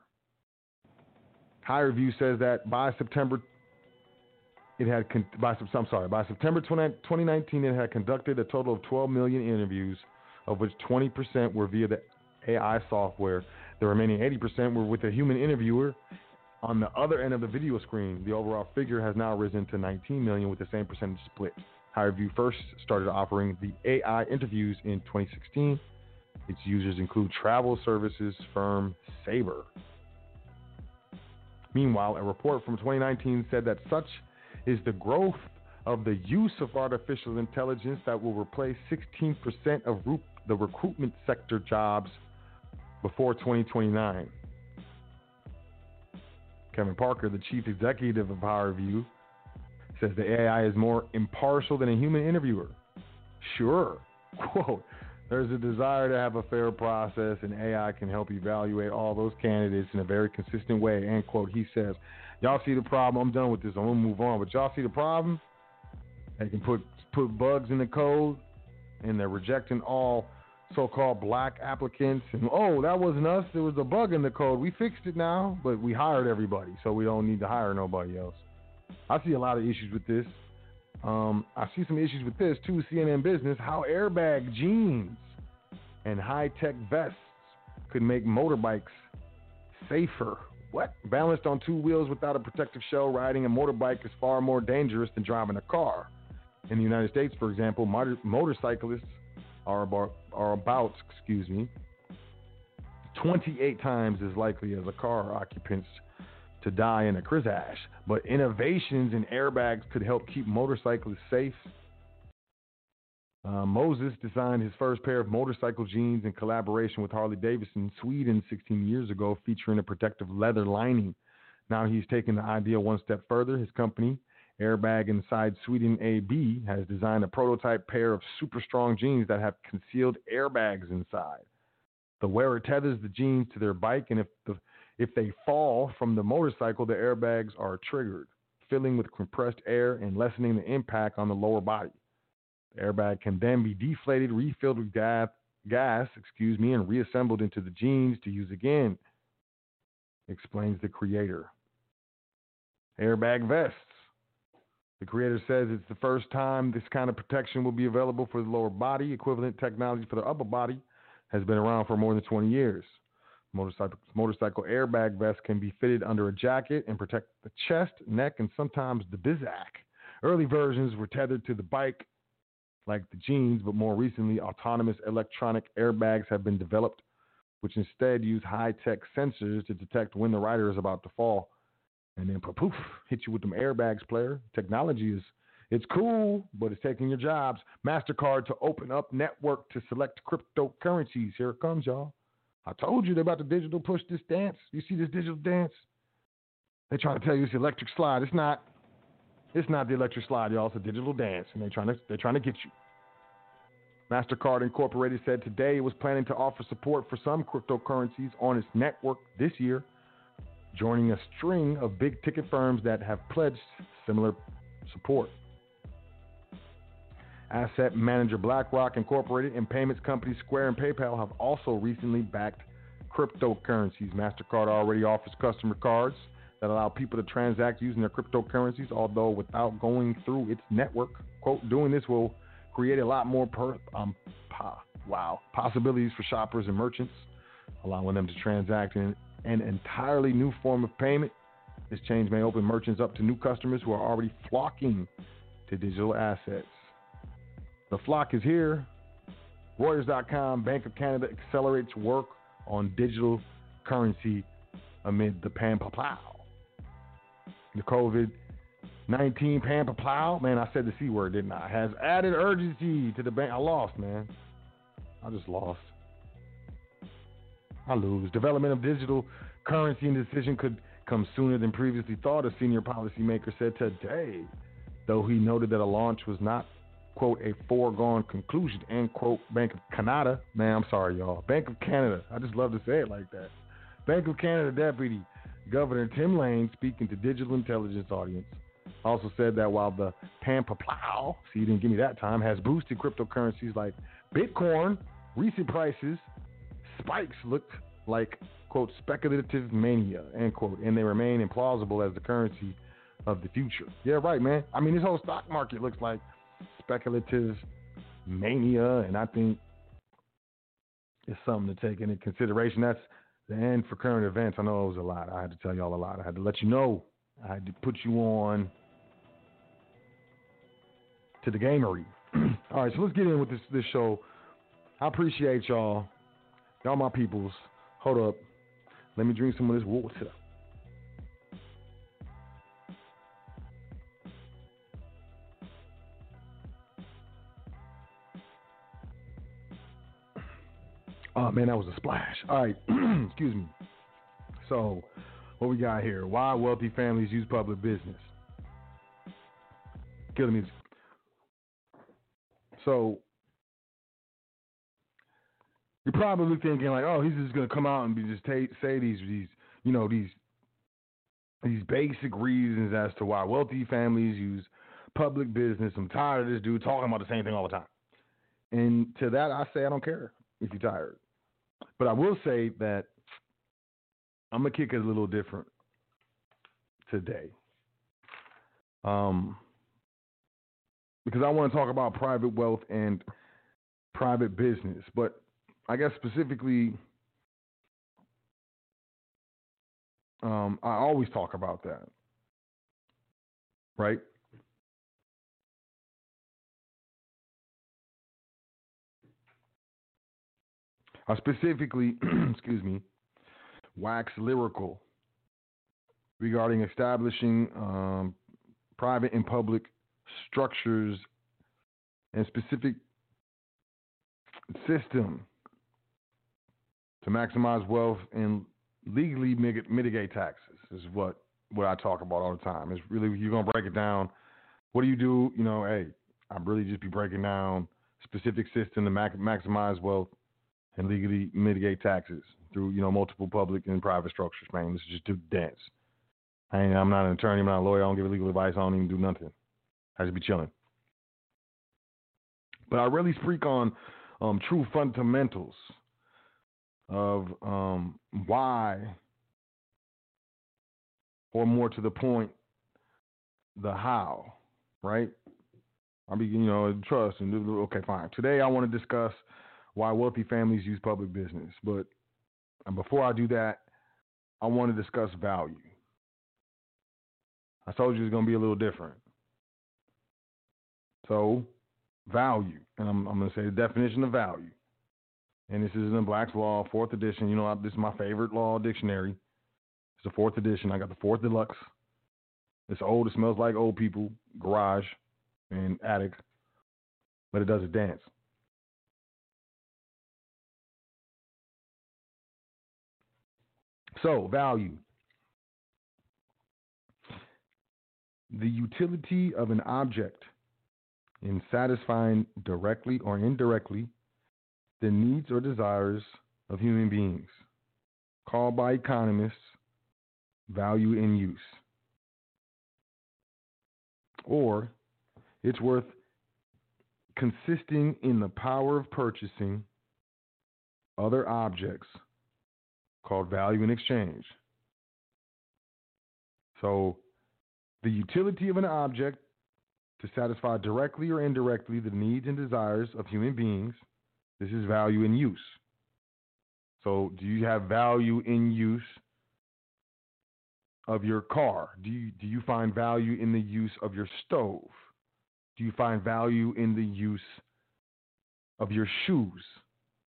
HireVue says that by September it had con- by I'm sorry by September 20, 2019 it had conducted a total of 12 million interviews, of which 20% were via the AI software. The remaining 80% were with a human interviewer on the other end of the video screen. The overall figure has now risen to 19 million with the same percentage split. HireVue first started offering the AI interviews in 2016. Its users include travel services firm Sabre. Meanwhile, a report from 2019 said that such is the growth of the use of artificial intelligence that will replace 16% of the recruitment sector jobs before 2029. Kevin Parker, the chief executive of HireVue, says the AI is more impartial than a human interviewer. Sure, (laughs) quote, there's a desire to have a fair process, and AI can help evaluate all those candidates in a very consistent way, end quote. He says, Y'all see the problem? I'm done with this. I'm gonna move on. But y'all see the problem? They can put put bugs in the code, and they're rejecting all so-called black applicants. And oh, that wasn't us. There was a bug in the code. We fixed it now, but we hired everybody, so we don't need to hire nobody else. I see a lot of issues with this. Um, I see some issues with this too. CNN Business: How airbag jeans and high-tech vests could make motorbikes safer. What? Balanced on two wheels without a protective shell, riding a motorbike is far more dangerous than driving a car. In the United States, for example, motor- motorcyclists are about, are about, excuse me, 28 times as likely as a car occupants to die in a crash. But innovations in airbags could help keep motorcyclists safe. Uh, Moses designed his first pair of motorcycle jeans in collaboration with Harley Davidson Sweden 16 years ago, featuring a protective leather lining. Now he's taken the idea one step further. His company, Airbag Inside Sweden AB, has designed a prototype pair of super strong jeans that have concealed airbags inside. The wearer tethers the jeans to their bike, and if the if they fall from the motorcycle, the airbags are triggered, filling with compressed air and lessening the impact on the lower body. The airbag can then be deflated, refilled with gas, gas, excuse me, and reassembled into the jeans to use again, explains the creator. Airbag vests. The creator says it's the first time this kind of protection will be available for the lower body. Equivalent technology for the upper body has been around for more than 20 years. Motorcycle, motorcycle airbag vests can be fitted under a jacket and protect the chest, neck, and sometimes the bizac. Early versions were tethered to the bike like the jeans, but more recently, autonomous electronic airbags have been developed, which instead use high tech sensors to detect when the rider is about to fall. And then poof, hit you with them airbags, player. Technology is it's cool, but it's taking your jobs. MasterCard to open up network to select cryptocurrencies. Here it comes, y'all. I told you they're about to digital push this dance. You see this digital dance? They're trying to tell you it's electric slide. It's not. It's not the electric slide, y'all. It's a digital dance, and they're trying to they're trying to get you. Mastercard Incorporated said today it was planning to offer support for some cryptocurrencies on its network this year, joining a string of big ticket firms that have pledged similar support. Asset manager BlackRock Incorporated and payments companies Square and PayPal have also recently backed cryptocurrencies. MasterCard already offers customer cards that allow people to transact using their cryptocurrencies, although without going through its network. Quote, doing this will create a lot more per, um, po- wow, possibilities for shoppers and merchants, allowing them to transact in an entirely new form of payment. This change may open merchants up to new customers who are already flocking to digital assets. The flock is here. Reuters.com, Bank of Canada accelerates work on digital currency amid the pan plow. The COVID 19 plow, man, I said the C word, didn't I? Has added urgency to the bank. I lost, man. I just lost. I lose. Development of digital currency and decision could come sooner than previously thought, a senior policymaker said today, though he noted that a launch was not quote, a foregone conclusion, end quote, Bank of Canada. Man, I'm sorry, y'all. Bank of Canada. I just love to say it like that. Bank of Canada Deputy Governor Tim Lane, speaking to digital intelligence audience, also said that while the Pampa Plow, see, you didn't give me that time, has boosted cryptocurrencies like Bitcoin, recent prices spikes looked like, quote, speculative mania, end quote, and they remain implausible as the currency of the future. Yeah, right, man. I mean, this whole stock market looks like speculative mania, and I think it's something to take into consideration. That's end for current events. I know it was a lot. I had to tell y'all a lot. I had to let you know. I had to put you on to the gamery. (clears throat) All right, so let's get in with this this show. I appreciate y'all, y'all my peoples. Hold up, let me drink some of this water. Man, that was a splash. All right, (clears throat) excuse me. So, what we got here? Why wealthy families use public business? Killing me. So, you're probably thinking like, oh, he's just gonna come out and be just ta- say these these you know these these basic reasons as to why wealthy families use public business. I'm tired of this dude talking about the same thing all the time. And to that, I say I don't care if you're tired. But I will say that I'm gonna kick it a little different today. Um, because I want to talk about private wealth and private business, but I guess specifically, um, I always talk about that, right? I specifically, (clears throat) excuse me, wax lyrical regarding establishing um, private and public structures and specific system to maximize wealth and legally mitigate taxes is what what I talk about all the time. It's really you're gonna break it down. What do you do? You know, hey, I'm really just be breaking down specific system to maximize wealth and legally mitigate taxes through you know multiple public and private structures. Man, this is just do dance. I I'm not an attorney. I'm not a lawyer. I don't give legal advice. I don't even do nothing. I just be chilling. But I really speak on um, true fundamentals of um, why, or more to the point, the how, right? I mean, you know, trust and okay, fine. Today I want to discuss why wealthy families use public business, but before I do that, I want to discuss value. I told you it's going to be a little different. So, value, and I'm, I'm going to say the definition of value. And this is in Black's Law, fourth edition. You know, this is my favorite law dictionary. It's the fourth edition. I got the fourth deluxe. It's old. It smells like old people, garage, and attic, but it does a dance. So, value. The utility of an object in satisfying directly or indirectly the needs or desires of human beings, called by economists value in use. Or it's worth consisting in the power of purchasing other objects called value in exchange. So, the utility of an object to satisfy directly or indirectly the needs and desires of human beings. This is value in use. So, do you have value in use of your car? Do you, do you find value in the use of your stove? Do you find value in the use of your shoes?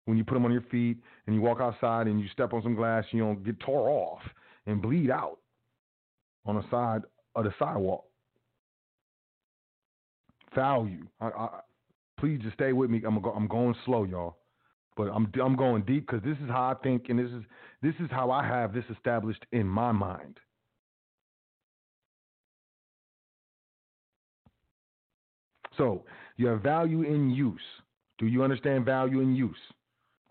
When you put them on your feet and you walk outside and you step on some glass, you don't get tore off and bleed out on the side of the sidewalk. Value. I, I, please just stay with me. I'm, go, I'm going slow, y'all, but I'm I'm going deep because this is how I think, and this is this is how I have this established in my mind. So you have value in use. Do you understand value in use?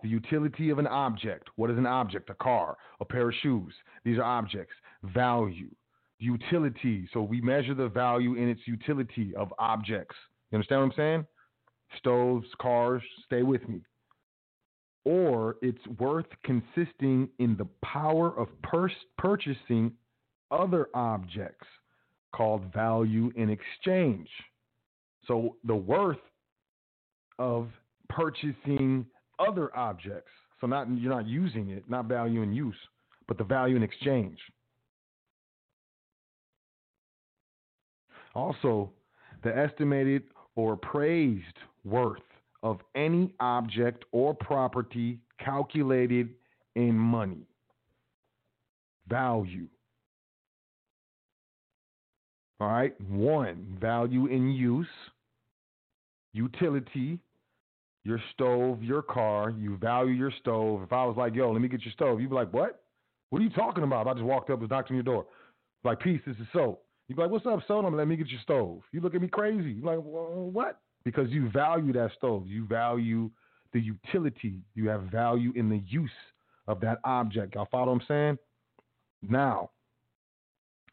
The utility of an object. What is an object? A car, a pair of shoes. These are objects. Value utility. So we measure the value in its utility of objects. You understand what I'm saying? Stoves, cars, stay with me. Or it's worth consisting in the power of purchasing other objects called value in exchange. So the worth of purchasing other objects. So not you're not using it, not value in use, but the value in exchange. Also, the estimated or appraised worth of any object or property calculated in money. Value. All right. One, value in use, utility, your stove, your car. You value your stove. If I was like, yo, let me get your stove, you'd be like, what? What are you talking about? I just walked up and knocked on your door. Like, peace, this is soap. You'd be like, "What's up, son? I'm Let me get your stove." You look at me crazy. You're like, well, "What?" Because you value that stove. You value the utility. You have value in the use of that object. Y'all follow what I'm saying? Now,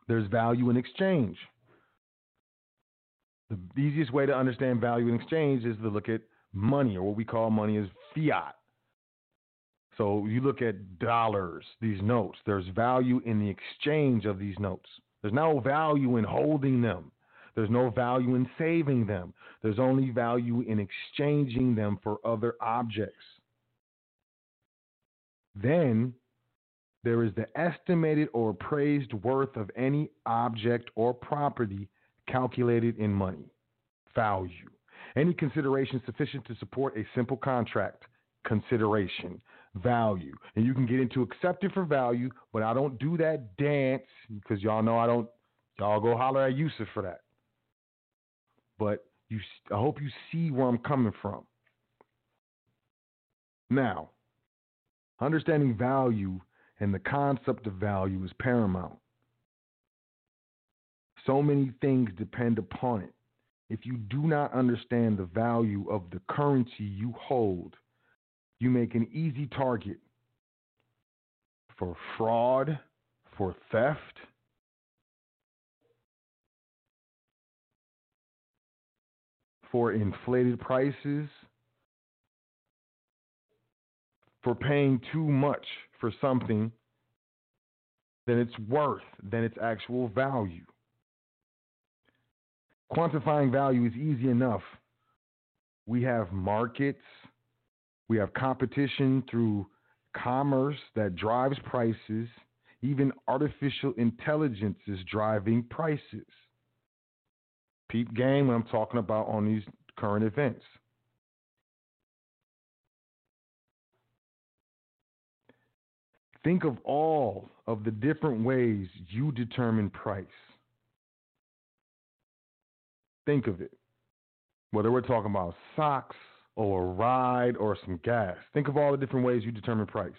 there's value in exchange. The easiest way to understand value in exchange is to look at money, or what we call money is fiat. So you look at dollars, these notes. There's value in the exchange of these notes. There's no value in holding them. There's no value in saving them. There's only value in exchanging them for other objects. Then there is the estimated or appraised worth of any object or property calculated in money, value. Any consideration sufficient to support a simple contract, consideration, value. And you can get into accepted for value, but I don't do that dance because y'all know I don't, y'all go holler at Yusuf for that. But you, I hope you see where I'm coming from. Now, understanding value and the concept of value is paramount. So many things depend upon it. If you do not understand the value of the currency you hold, you make an easy target for fraud, for theft, for inflated prices, for paying too much for something than its worth, than its actual value. Quantifying value is easy enough. We have markets, we have competition through commerce that drives prices, even artificial intelligence is driving prices. Peep game when I'm talking about on these current events. Think of all of the different ways you determine price. Think of it. Whether we're talking about socks or a ride or some gas, think of all the different ways you determine price.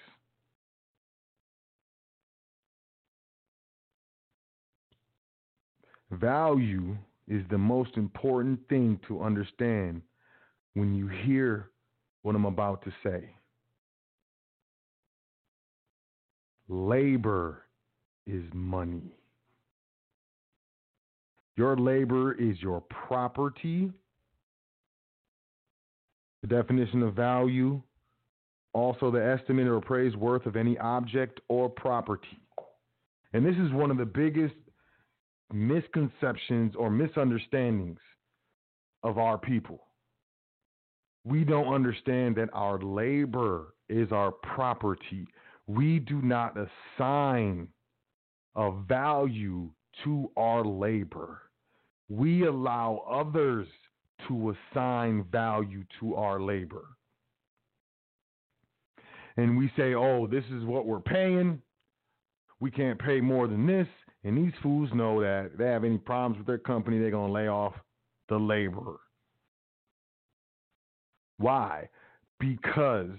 Value is the most important thing to understand when you hear what I'm about to say. Labor is money. Your labor is your property. The definition of value, also the estimate or appraised worth of any object or property. And this is one of the biggest misconceptions or misunderstandings of our people. We don't understand that our labor is our property. We do not assign a value to our labor. We allow others to assign value to our labor. And we say, oh, this is what we're paying. We can't pay more than this. And these fools know that if they have any problems with their company, they're going to lay off the laborer. Why? Because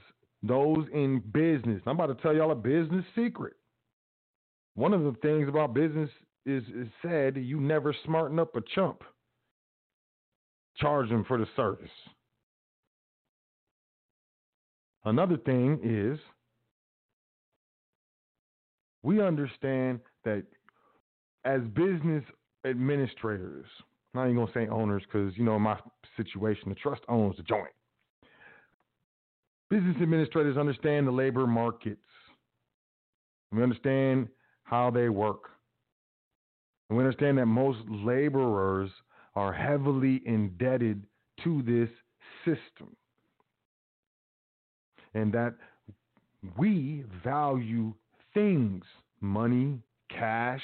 those in business, I'm about to tell y'all a business secret. One of the things about business is, is said you never smarten up a chump. Charge them for the service. Another thing is we understand that as business administrators, not even gonna say owners because you know in my situation the trust owns the joint. Business administrators understand the labor markets. We understand how they work. And we understand that most laborers are heavily indebted to this system. And that we value things, money, cash,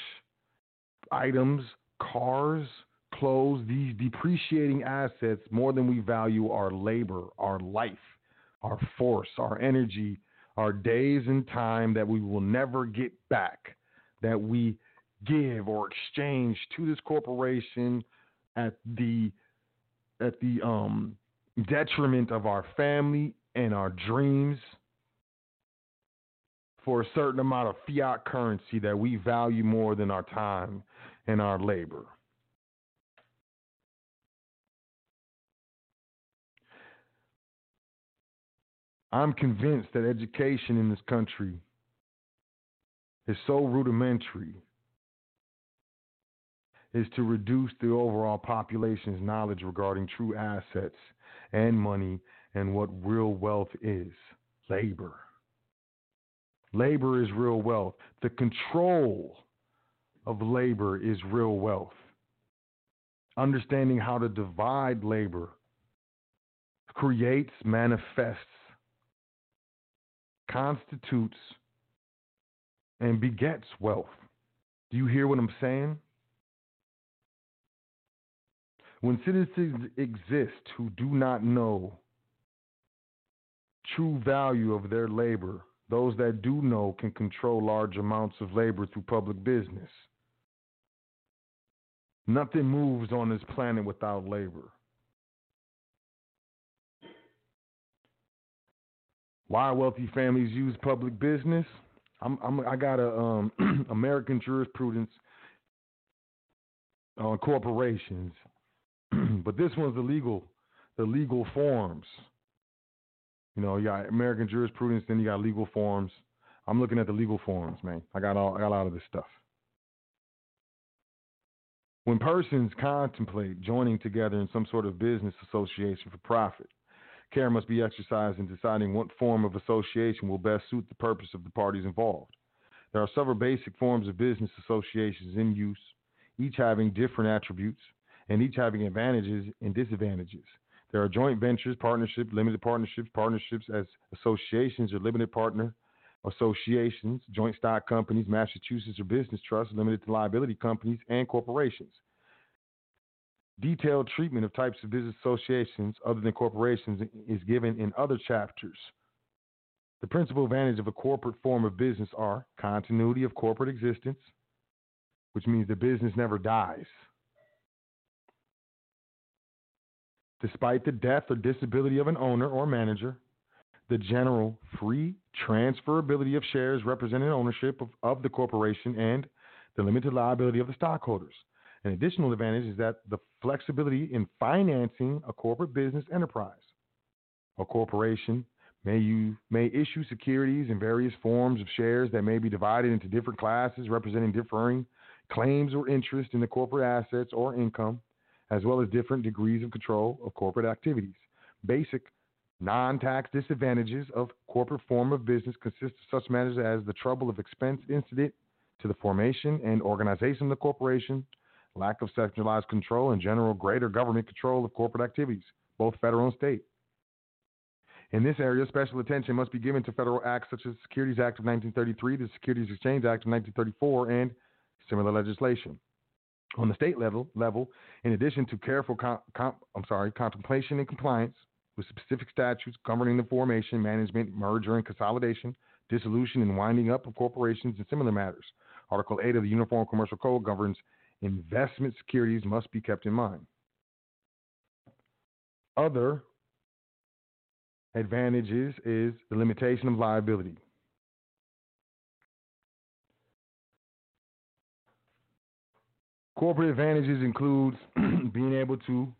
items, cars, clothes, these depreciating assets more than we value our labor, our life, our force, our energy, our days and time that we will never get back, that we give or exchange to this corporation at the at the um detriment of our family and our dreams for a certain amount of fiat currency that we value more than our time and our labor. I'm convinced that education in this country is so rudimentary is to reduce the overall population's knowledge regarding true assets and money and what real wealth is labor. Labor is real wealth. The control of labor is real wealth. understanding how to divide labor creates, manifests, constitutes, and begets wealth. Do you hear what I'm saying? When citizens exist who do not know true value of their labor, those that do know can control large amounts of labor through public business. Nothing moves on this planet without labor. Why wealthy families use public business? I'm, I'm I got a um, (clears throat) American jurisprudence on corporations, but this one's the legal, the legal forms. You know, you got American jurisprudence, then you got legal forms. I'm looking at the legal forms, man. I got all I got a lot of this stuff. When persons contemplate joining together in some sort of business association for profit, care must be exercised in deciding what form of association will best suit the purpose of the parties involved. There are several basic forms of business associations in use, each having different attributes and each having advantages and disadvantages. There are joint ventures, partnerships, limited partnerships, partnerships as associations or limited partner associations, joint stock companies, Massachusetts or business trusts, limited liability companies, and corporations. Detailed treatment of types of business associations other than corporations is given in other chapters. The principal advantage of a corporate form of business are continuity of corporate existence, which means the business never dies. Despite the death or disability of an owner or manager, the general free transferability of shares representing ownership of, of the corporation and the limited liability of the stockholders. An additional advantage is that the flexibility in financing a corporate business enterprise. A corporation may, you, may issue securities in various forms of shares that may be divided into different classes representing differing claims or interest in the corporate assets or income, as well as different degrees of control of corporate activities. Basic Non tax disadvantages of corporate form of business consist of such matters as the trouble of expense incident to the formation and organization of the corporation, lack of centralized control, and general greater government control of corporate activities, both federal and state. In this area, special attention must be given to federal acts such as the Securities Act of 1933, the Securities Exchange Act of 1934, and similar legislation. On the state level, level, in addition to careful I'm sorry, contemplation and compliance with specific statutes governing the formation, management, merger, and consolidation, dissolution, and winding up of corporations and similar matters. Article 8 of the Uniform Commercial Code governs investment securities must be kept in mind. Other advantages is the limitation of liability. Corporate advantages includes (clears throat) being able to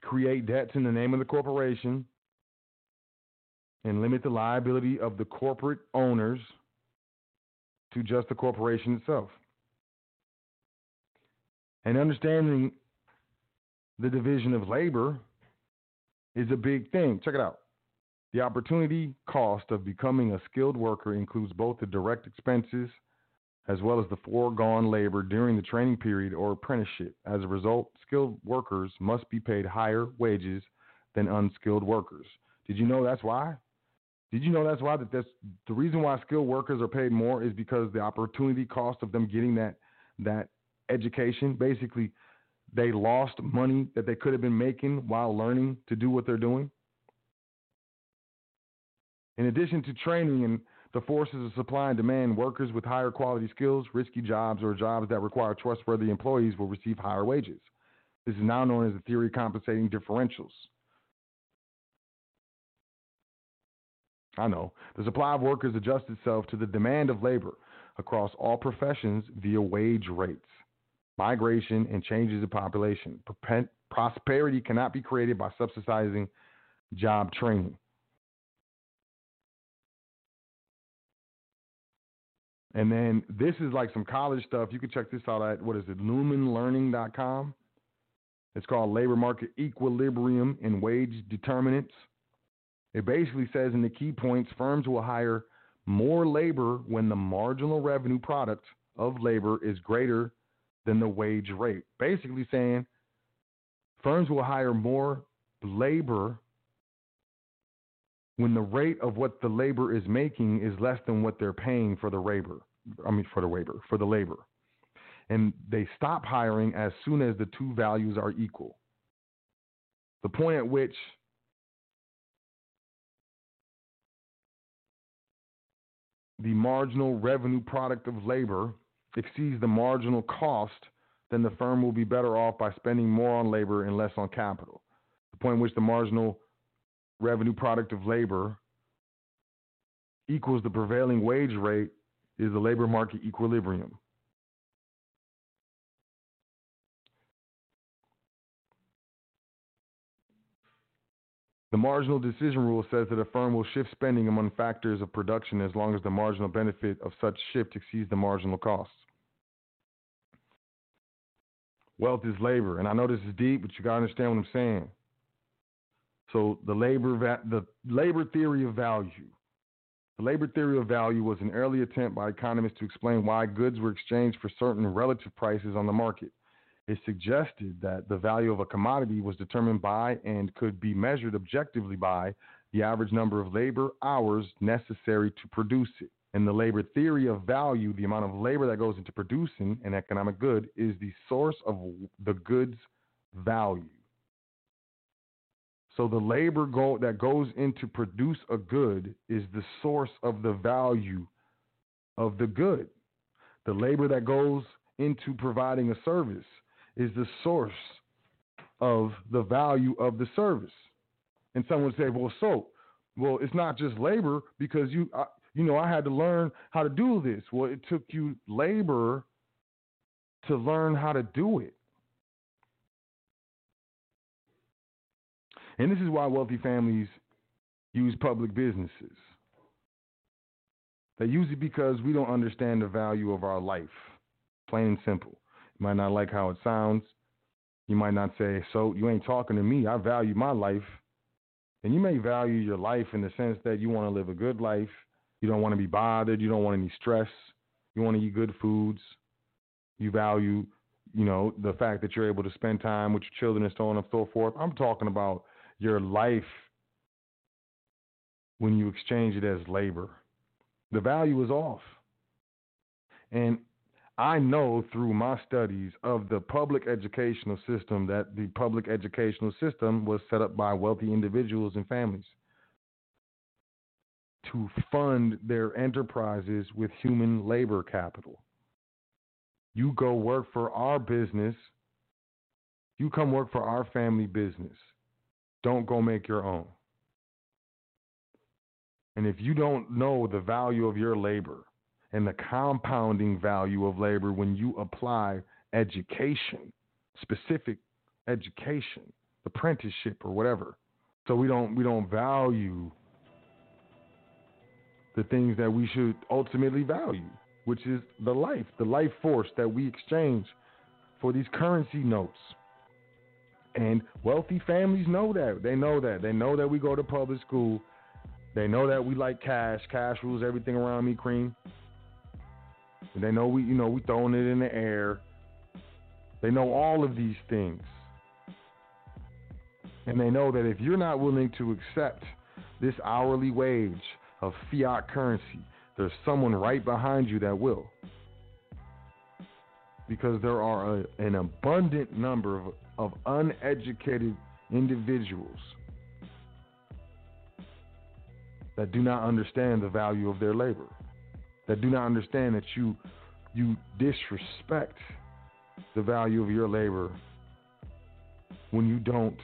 create debts in the name of the corporation and limit the liability of the corporate owners to just the corporation itself. And understanding the division of labor is a big thing. Check it out. The opportunity cost of becoming a skilled worker includes both the direct expenses as well as the foregone labor during the training period or apprenticeship. As a result, skilled workers must be paid higher wages than unskilled workers. Did you know that's why? Did you know that's why that that's the reason why skilled workers are paid more is because the opportunity cost of them getting that that education basically they lost money that they could have been making while learning to do what they're doing. In addition to training and the forces of supply and demand, workers with higher quality skills, risky jobs, or jobs that require trustworthy employees will receive higher wages. This is now known as the theory of compensating differentials. I know. The supply of workers adjusts itself to the demand of labor across all professions via wage rates, migration, and changes in population. Prosperity cannot be created by subsidizing job training. And then this is like some college stuff. You can check this out at what is it, lumenlearning.com. It's called Labor Market Equilibrium and Wage Determinants. It basically says in the key points firms will hire more labor when the marginal revenue product of labor is greater than the wage rate. Basically saying firms will hire more labor when the rate of what the labor is making is less than what they're paying for the labor. I mean for the labor, for the labor. And they stop hiring as soon as the two values are equal. The point at which the marginal revenue product of labor exceeds the marginal cost, then the firm will be better off by spending more on labor and less on capital. The point at which the marginal revenue product of labor equals the prevailing wage rate is the labor market equilibrium. The marginal decision rule says that a firm will shift spending among factors of production as long as the marginal benefit of such shift exceeds the marginal cost. Wealth is labor, and I know this is deep, but you gotta understand what I'm saying. So the labor va- the labor theory of value. The labor theory of value was an early attempt by economists to explain why goods were exchanged for certain relative prices on the market. It suggested that the value of a commodity was determined by and could be measured objectively by the average number of labor hours necessary to produce it. In the labor theory of value, the amount of labor that goes into producing an economic good is the source of the good's value. So the labor go- that goes into produce a good is the source of the value of the good. The labor that goes into providing a service is the source of the value of the service. And someone would say, well, so, well, it's not just labor because you, I, you know, I had to learn how to do this. Well, it took you labor to learn how to do it. And this is why wealthy families use public businesses. They use it because we don't understand the value of our life, plain and simple. You might not like how it sounds. You might not say, So you ain't talking to me. I value my life. And you may value your life in the sense that you want to live a good life. You don't want to be bothered. You don't want any stress. You want to eat good foods. You value, you know, the fact that you're able to spend time with your children and so on and so forth. I'm talking about your life when you exchange it as labor. The value is off. And I know through my studies of the public educational system that the public educational system was set up by wealthy individuals and families to fund their enterprises with human labor capital. You go work for our business, you come work for our family business. Don't go make your own. And if you don't know the value of your labor, and the compounding value of labor when you apply education, specific education, apprenticeship or whatever. So we don't we don't value the things that we should ultimately value, which is the life, the life force that we exchange for these currency notes. And wealthy families know that. They know that. They know that we go to public school. They know that we like cash. Cash rules everything around me, cream. And they know we, you know, we throwing it in the air. They know all of these things. And they know that if you're not willing to accept this hourly wage of fiat currency, there's someone right behind you that will. Because there are a, an abundant number of, of uneducated individuals that do not understand the value of their labor that do not understand that you you disrespect the value of your labor when you don't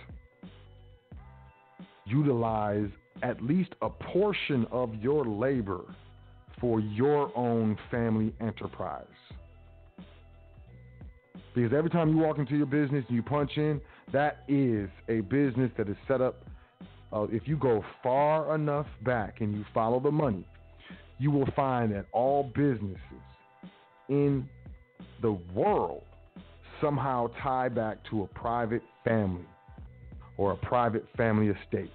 utilize at least a portion of your labor for your own family enterprise. Because every time you walk into your business and you punch in, that is a business that is set up. Uh, if you go far enough back and you follow the money, you will find that all businesses in the world somehow tie back to a private family or a private family estate.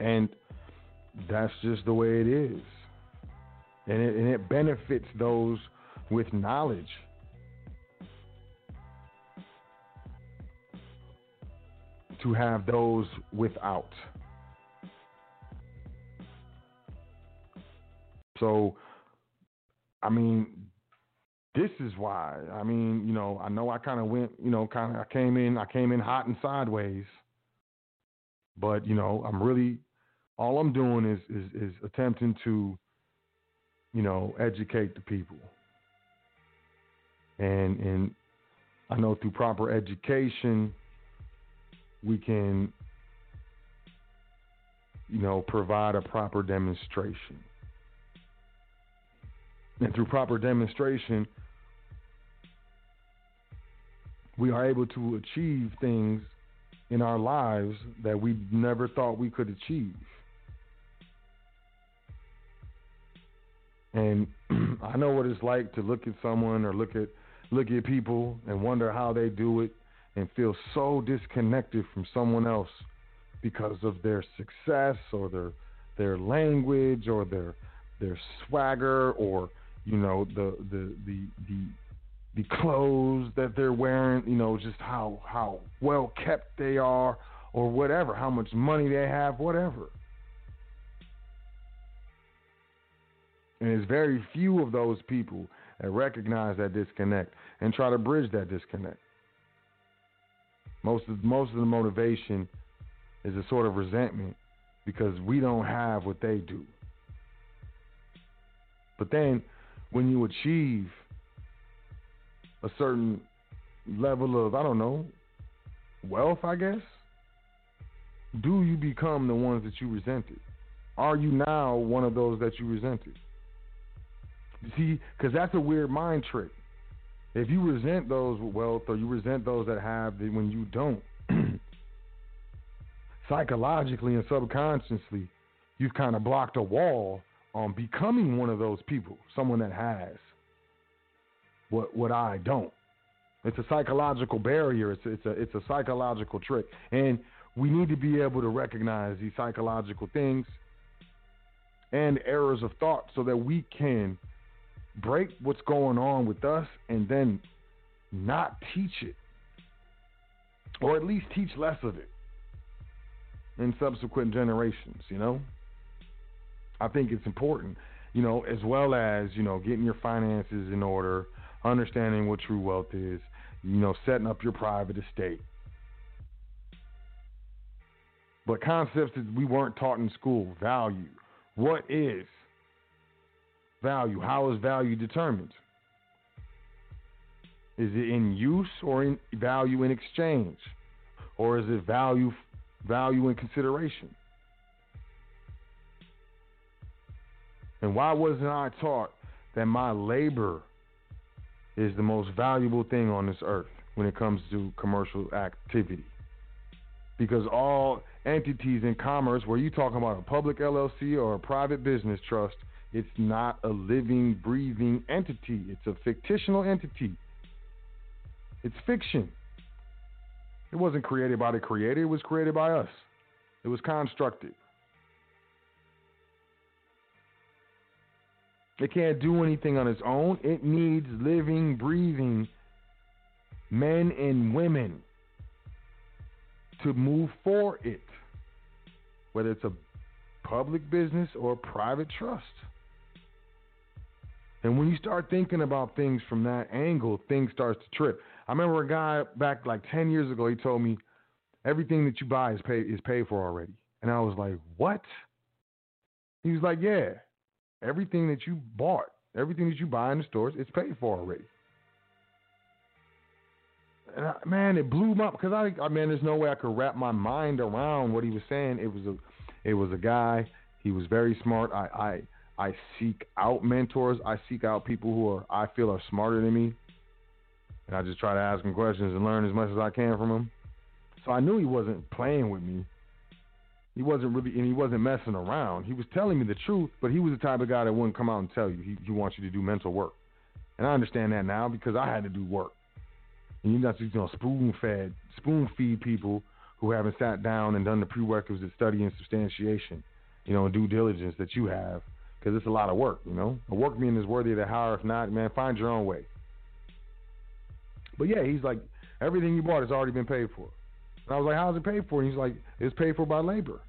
And that's just the way it is. And it, and it benefits those with knowledge. To have those without. So, I mean, this is why. I mean, you know, I know I kind of went, you know, kind of I came in, I came in hot and sideways. But you know, I'm really all I'm doing is is, is attempting to, you know, educate the people. And and I know through proper education, we can, you know, provide a proper demonstration. And through proper demonstration, we are able to achieve things in our lives that we never thought we could achieve. And (clears throat) I know what it's like to look at someone or look at look at people and wonder how they do it and feel so disconnected from someone else because of their success or their their language or their their swagger or you know the the the the the clothes that they're wearing, you know, just how how well kept they are or whatever, how much money they have, whatever. And there's very few of those people that recognize that disconnect and try to bridge that disconnect. Most of most of the motivation is a sort of resentment because we don't have what they do. But then when you achieve a certain level of, I don't know, wealth, I guess, do you become the ones that you resented? Are you now one of those that you resented? See, because that's a weird mind trick. If you resent those with wealth or you resent those that have it when you don't, (clears throat) psychologically and subconsciously, you've kind of blocked a wall on becoming one of those people, someone that has what what I don't. It's a psychological barrier. It's it's a it's a psychological trick, and we need to be able to recognize these psychological things and errors of thought so that we can break what's going on with us and then not teach it, or at least teach less of it in subsequent generations. You know, I think it's important. You know, as well as you know getting your finances in order understanding what true wealth is, you know, setting up your private estate. But concepts that we weren't taught in school value. What is value? How is value determined? Is it in use or in value in exchange? Or is it value value in consideration? And why wasn't I taught that my labor is the most valuable thing on this earth when it comes to commercial activity. Because all entities in commerce, where you talking about a public LLC or a private business trust, it's not a living, breathing entity. It's a fictional entity. It's fiction. It wasn't created by the creator, it was created by us. It was constructed. It can't do anything on its own. It needs living, breathing men and women to move for it, whether it's a public business or a private trust. And when you start thinking about things from that angle, things starts to trip. I remember a guy back like 10 years ago, he told me everything that you buy is paid is paid for already. And I was like, "What?" He was like, "Yeah everything that you bought, everything that you buy in the stores, it's paid for already. And I, man, it blew my because I, I man, there's no way I could wrap my mind around what he was saying. It was a, it was a guy. He was very smart. I, I, I seek out mentors. I seek out people who are I feel are smarter than me, and I just try to ask them questions and learn as much as I can from them. So I knew he wasn't playing with me. He wasn't really, and he wasn't messing around. He was telling me the truth, but he was the type of guy that wouldn't come out and tell you. He, he wants you to do mental work, and I understand that now because I had to do work. And you're not just know spoon fed, spoon feed people who haven't sat down and done the prerequisite study and substantiation, you know, and due diligence that you have because it's a lot of work. You know, a workman is worthy of the hire. If not, man, find your own way. But yeah, he's like, everything you bought has already been paid for. And I was like, how's it paid for? And he's like, it's paid for by labor.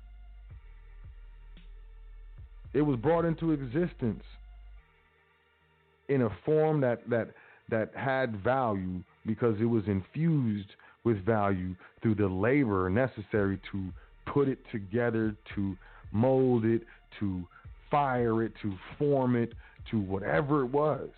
It was brought into existence in a form that that that had value because it was infused with value through the labor necessary to put it together, to mold it, to fire it, to form it, to whatever it was.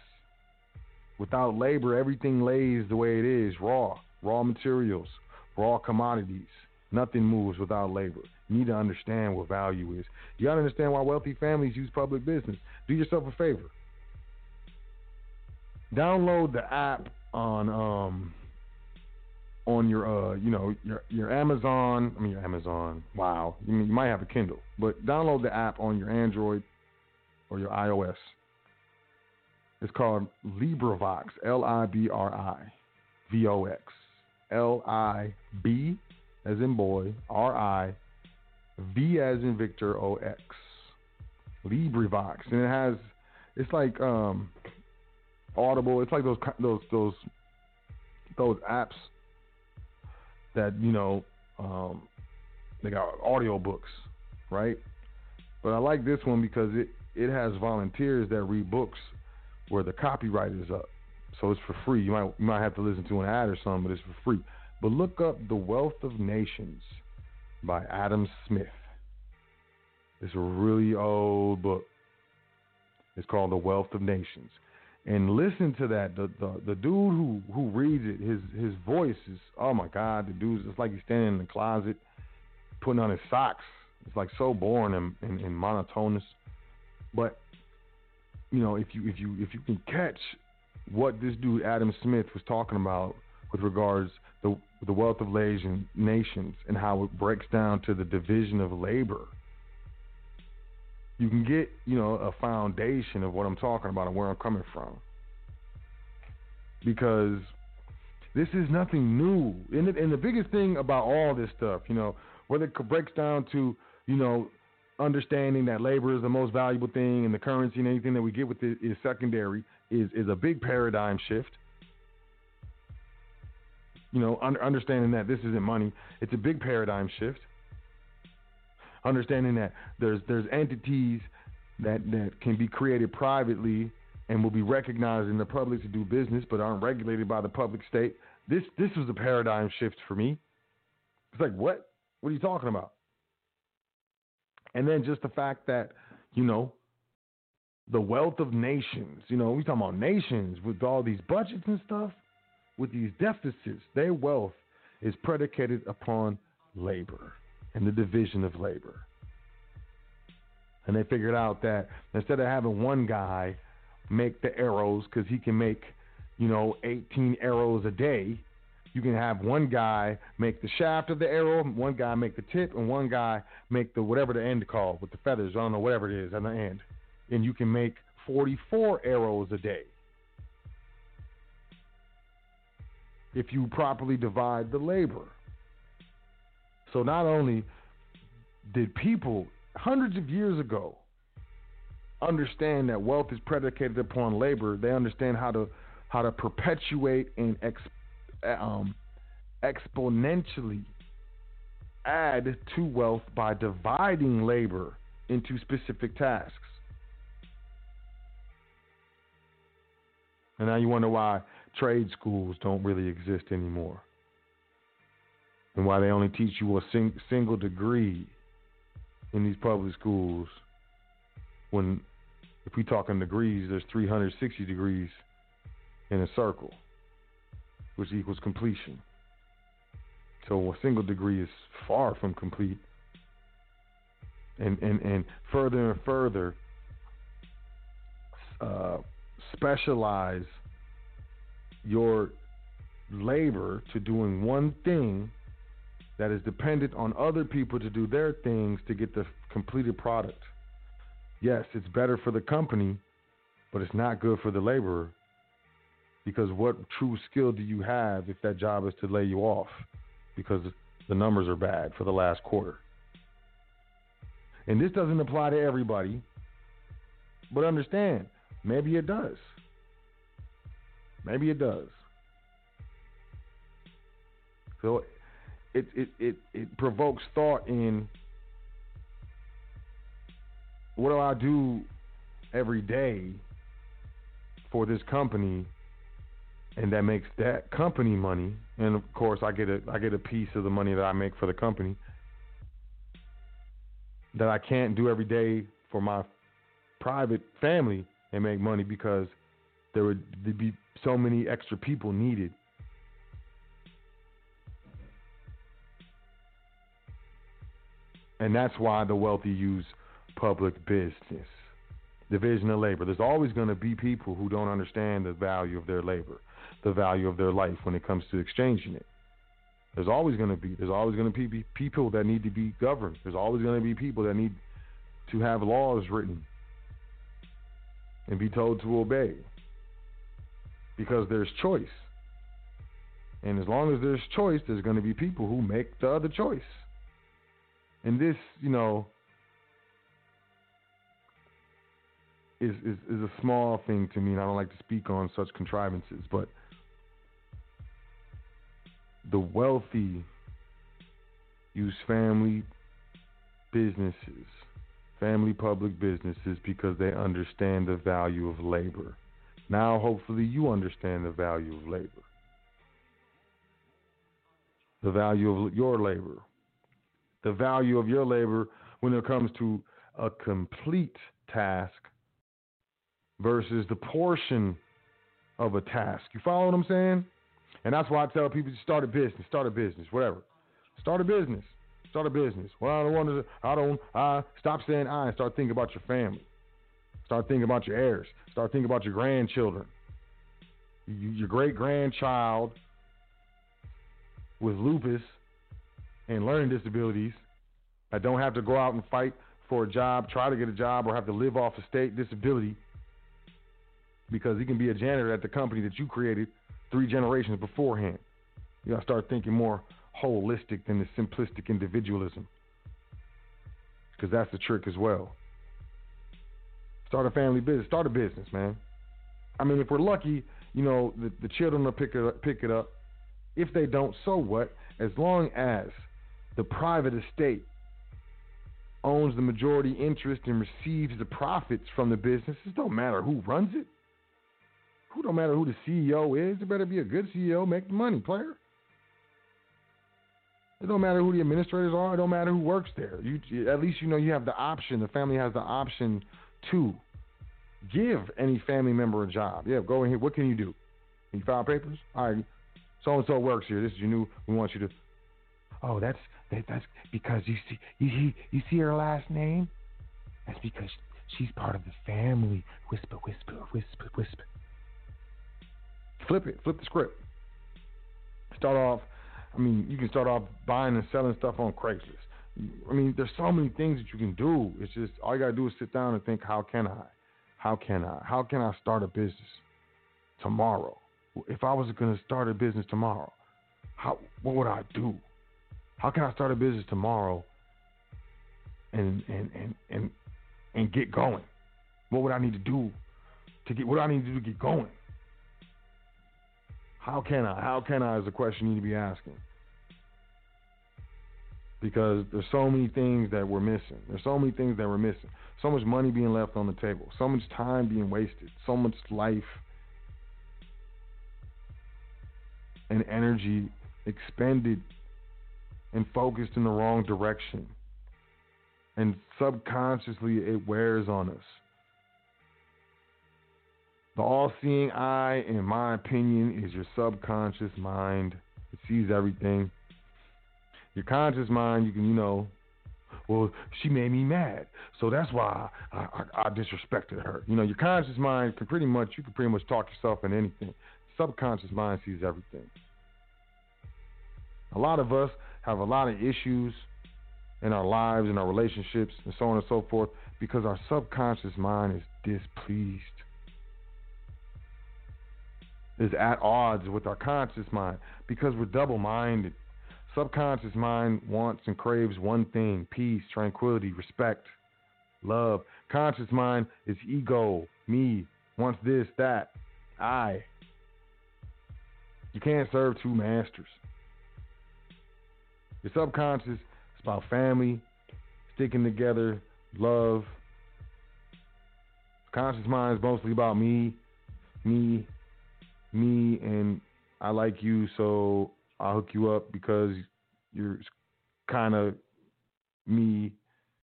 Without labor, everything lays the way it is, raw, raw materials, raw commodities. Nothing moves without labor. You need to understand what value is. You gotta understand why wealthy families use public business. Do yourself a favor. Download the app on um on your uh you know your your Amazon I mean your Amazon wow you, mean, you might have a Kindle but download the app on your Android or your iOS. It's called LibriVox L I B R I V O X L I B as in boy R I V as in Victor O X LibriVox and it has it's like um Audible it's like those those those those apps that you know um, they got audio books, right? But I like this one because it it has volunteers that read books where the copyright is up, so it's for free. You might you might have to listen to an ad or something, but it's for free. But look up The Wealth of Nations by Adam Smith. It's a really old book. It's called The Wealth of Nations and listen to that. The, the the dude who who reads it, his his voice is oh my god. The dude's it's like he's standing in the closet, putting on his socks. It's like so boring and, and, and monotonous. But you know, if you if you if you can catch what this dude Adam Smith was talking about with regards the the wealth of Asian nations and how it breaks down to the division of labor you can get, you know, a foundation of what I'm talking about and where I'm coming from. Because this is nothing new. And the, and the biggest thing about all this stuff, you know, whether it breaks down to, you know, understanding that labor is the most valuable thing and the currency and anything that we get with it is secondary is, is a big paradigm shift. You know, under, understanding that this isn't money, it's a big paradigm shift understanding that there's there's entities that that can be created privately and will be recognized in the public to do business, but aren't regulated by the public state. This this was a paradigm shift for me. It's like what? What are you talking about? And then just the fact that you know the wealth of nations. You know, we talking about nations with all these budgets and stuff, with these deficits. Their wealth is predicated upon labor and the division of labor. And they figured out that instead of having one guy make the arrows because he can make, you know, 18 arrows a day, you can have one guy make the shaft of the arrow, one guy make the tip, and one guy make the whatever the end called with the feathers. I don't know whatever it is on the end, and you can make 44 arrows a day if you properly divide the labor. So not only did people hundreds of years ago understand that wealth is predicated upon labor, they understand how to how to perpetuate and ex, um, exponentially add to wealth by dividing labor into specific tasks. And now you wonder why trade schools don't really exist anymore and why they only teach you a sing- single degree in these public schools when if we talking degrees there's 360 degrees in a circle which equals completion. So a single degree is far from complete. And and, and further and further uh, specialize your labor to doing one thing that is dependent on other people to do their things to get the completed product. Yes, it's better for the company, but it's not good for the laborer. Because what true skill do you have if that job is to lay you off because the numbers are bad for the last quarter? And this doesn't apply to everybody. But understand, maybe it does. Maybe it does. So it it it, it provokes thought in what do I do every day for this company and that makes that company money and of course I get a I get a piece of the money that I make for the company that I can't do every day for my private family and make money because there would be so many extra people needed. And that's why the wealthy use public business, division of labor. There's always going to be people who don't understand the value of their labor, the value of their life when it comes to exchanging it. There's always going to be there's always going to be people that need to be governed. There's always going to be people that need to have laws written and be told to obey because there's choice. And as long as there's choice, there's going to be people who make the other choice. And this, you know, is, is, is a small thing to me, and I don't like to speak on such contrivances, but the wealthy use family businesses, family public businesses, because they understand the value of labor. Now, hopefully, you understand the value of labor, the value of your labor, the value of your labor when it comes to a complete task versus the portion of a task. You follow what I'm saying? And that's why I tell people to start a business, start a business, whatever. Start a business. Start a business. Well, I don't want to, I don't, I stop saying I and start thinking about your family. Start thinking about your heirs. Start thinking about your grandchildren. Your great grandchild with lupus and learning disabilities I don't have to go out and fight for a job, try to get a job, or have to live off a state disability because he can be a janitor at the company that you created three generations beforehand. You gotta start thinking more holistic than the simplistic individualism. Because that's the trick as well. Start a family business. Start a business, man. I mean, if we're lucky, you know, the, the children will pick it, up, pick it up. If they don't, so what? As long as the private estate owns the majority interest and receives the profits from the business, it don't matter who runs it. Who don't matter who the CEO is. It better be a good CEO, make the money, player. It don't matter who the administrators are. It don't matter who works there. You at least you know you have the option. The family has the option to give any family member a job. Yeah, go in here. What can you do? Can you file papers? All right, so and so works here. This is your new. We want you to. Oh, that's that, that's because you see you see you see her last name. That's because she's part of the family. Whisper, whisper, whisper, whisper. Flip it. Flip the script. Start off. I mean, you can start off buying and selling stuff on Craigslist. I mean, there's so many things that you can do. It's just all you gotta do is sit down and think, how can I? How can I? How can I start a business tomorrow? If I was gonna start a business tomorrow, how what would I do? How can I start a business tomorrow and and and and and get going? What would I need to do to get what do I need to do to get going? How can I? How can I is the question you need to be asking. Because there's so many things that we're missing. There's so many things that we're missing. So much money being left on the table. So much time being wasted. So much life and energy expended and focused in the wrong direction. And subconsciously, it wears on us. The all seeing eye, in my opinion, is your subconscious mind. It sees everything. Your conscious mind, you can, you know, well, she made me mad, so that's why I, I, I disrespected her. You know, your conscious mind can pretty much, you can pretty much talk yourself in anything. Subconscious mind sees everything. A lot of us have a lot of issues in our lives, in our relationships, and so on and so forth, because our subconscious mind is displeased is at odds with our conscious mind because we're double minded. Subconscious mind wants and craves one thing peace, tranquility, respect, love. Conscious mind is ego, me, wants this, that, I. You can't serve two masters. Your subconscious is about family, sticking together, love. Conscious mind is mostly about me, me, me, and I like you, so I'll hook you up because you're kind of me,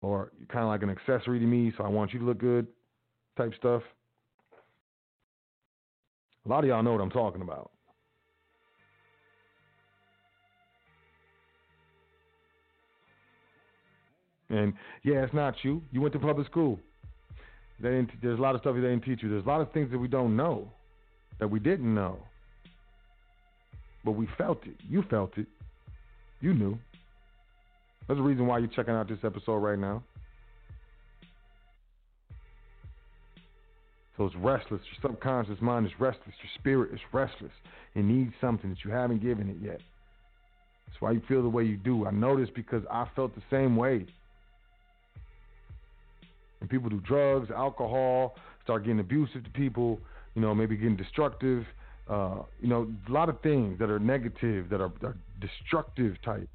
or kind of like an accessory to me, so I want you to look good, type stuff. A lot of y'all know what I'm talking about. And yeah, it's not you. You went to public school. They didn't, there's a lot of stuff they didn't teach you. There's a lot of things that we don't know, that we didn't know, but we felt it. You felt it. You knew. That's the reason why you're checking out this episode right now. So it's restless. Your subconscious mind is restless. Your spirit is restless. It needs something that you haven't given it yet. That's why you feel the way you do. I know this because I felt the same way. People do drugs, alcohol, start getting abusive to people, you know, maybe getting destructive, uh, you know, a lot of things that are negative, that are, are destructive type.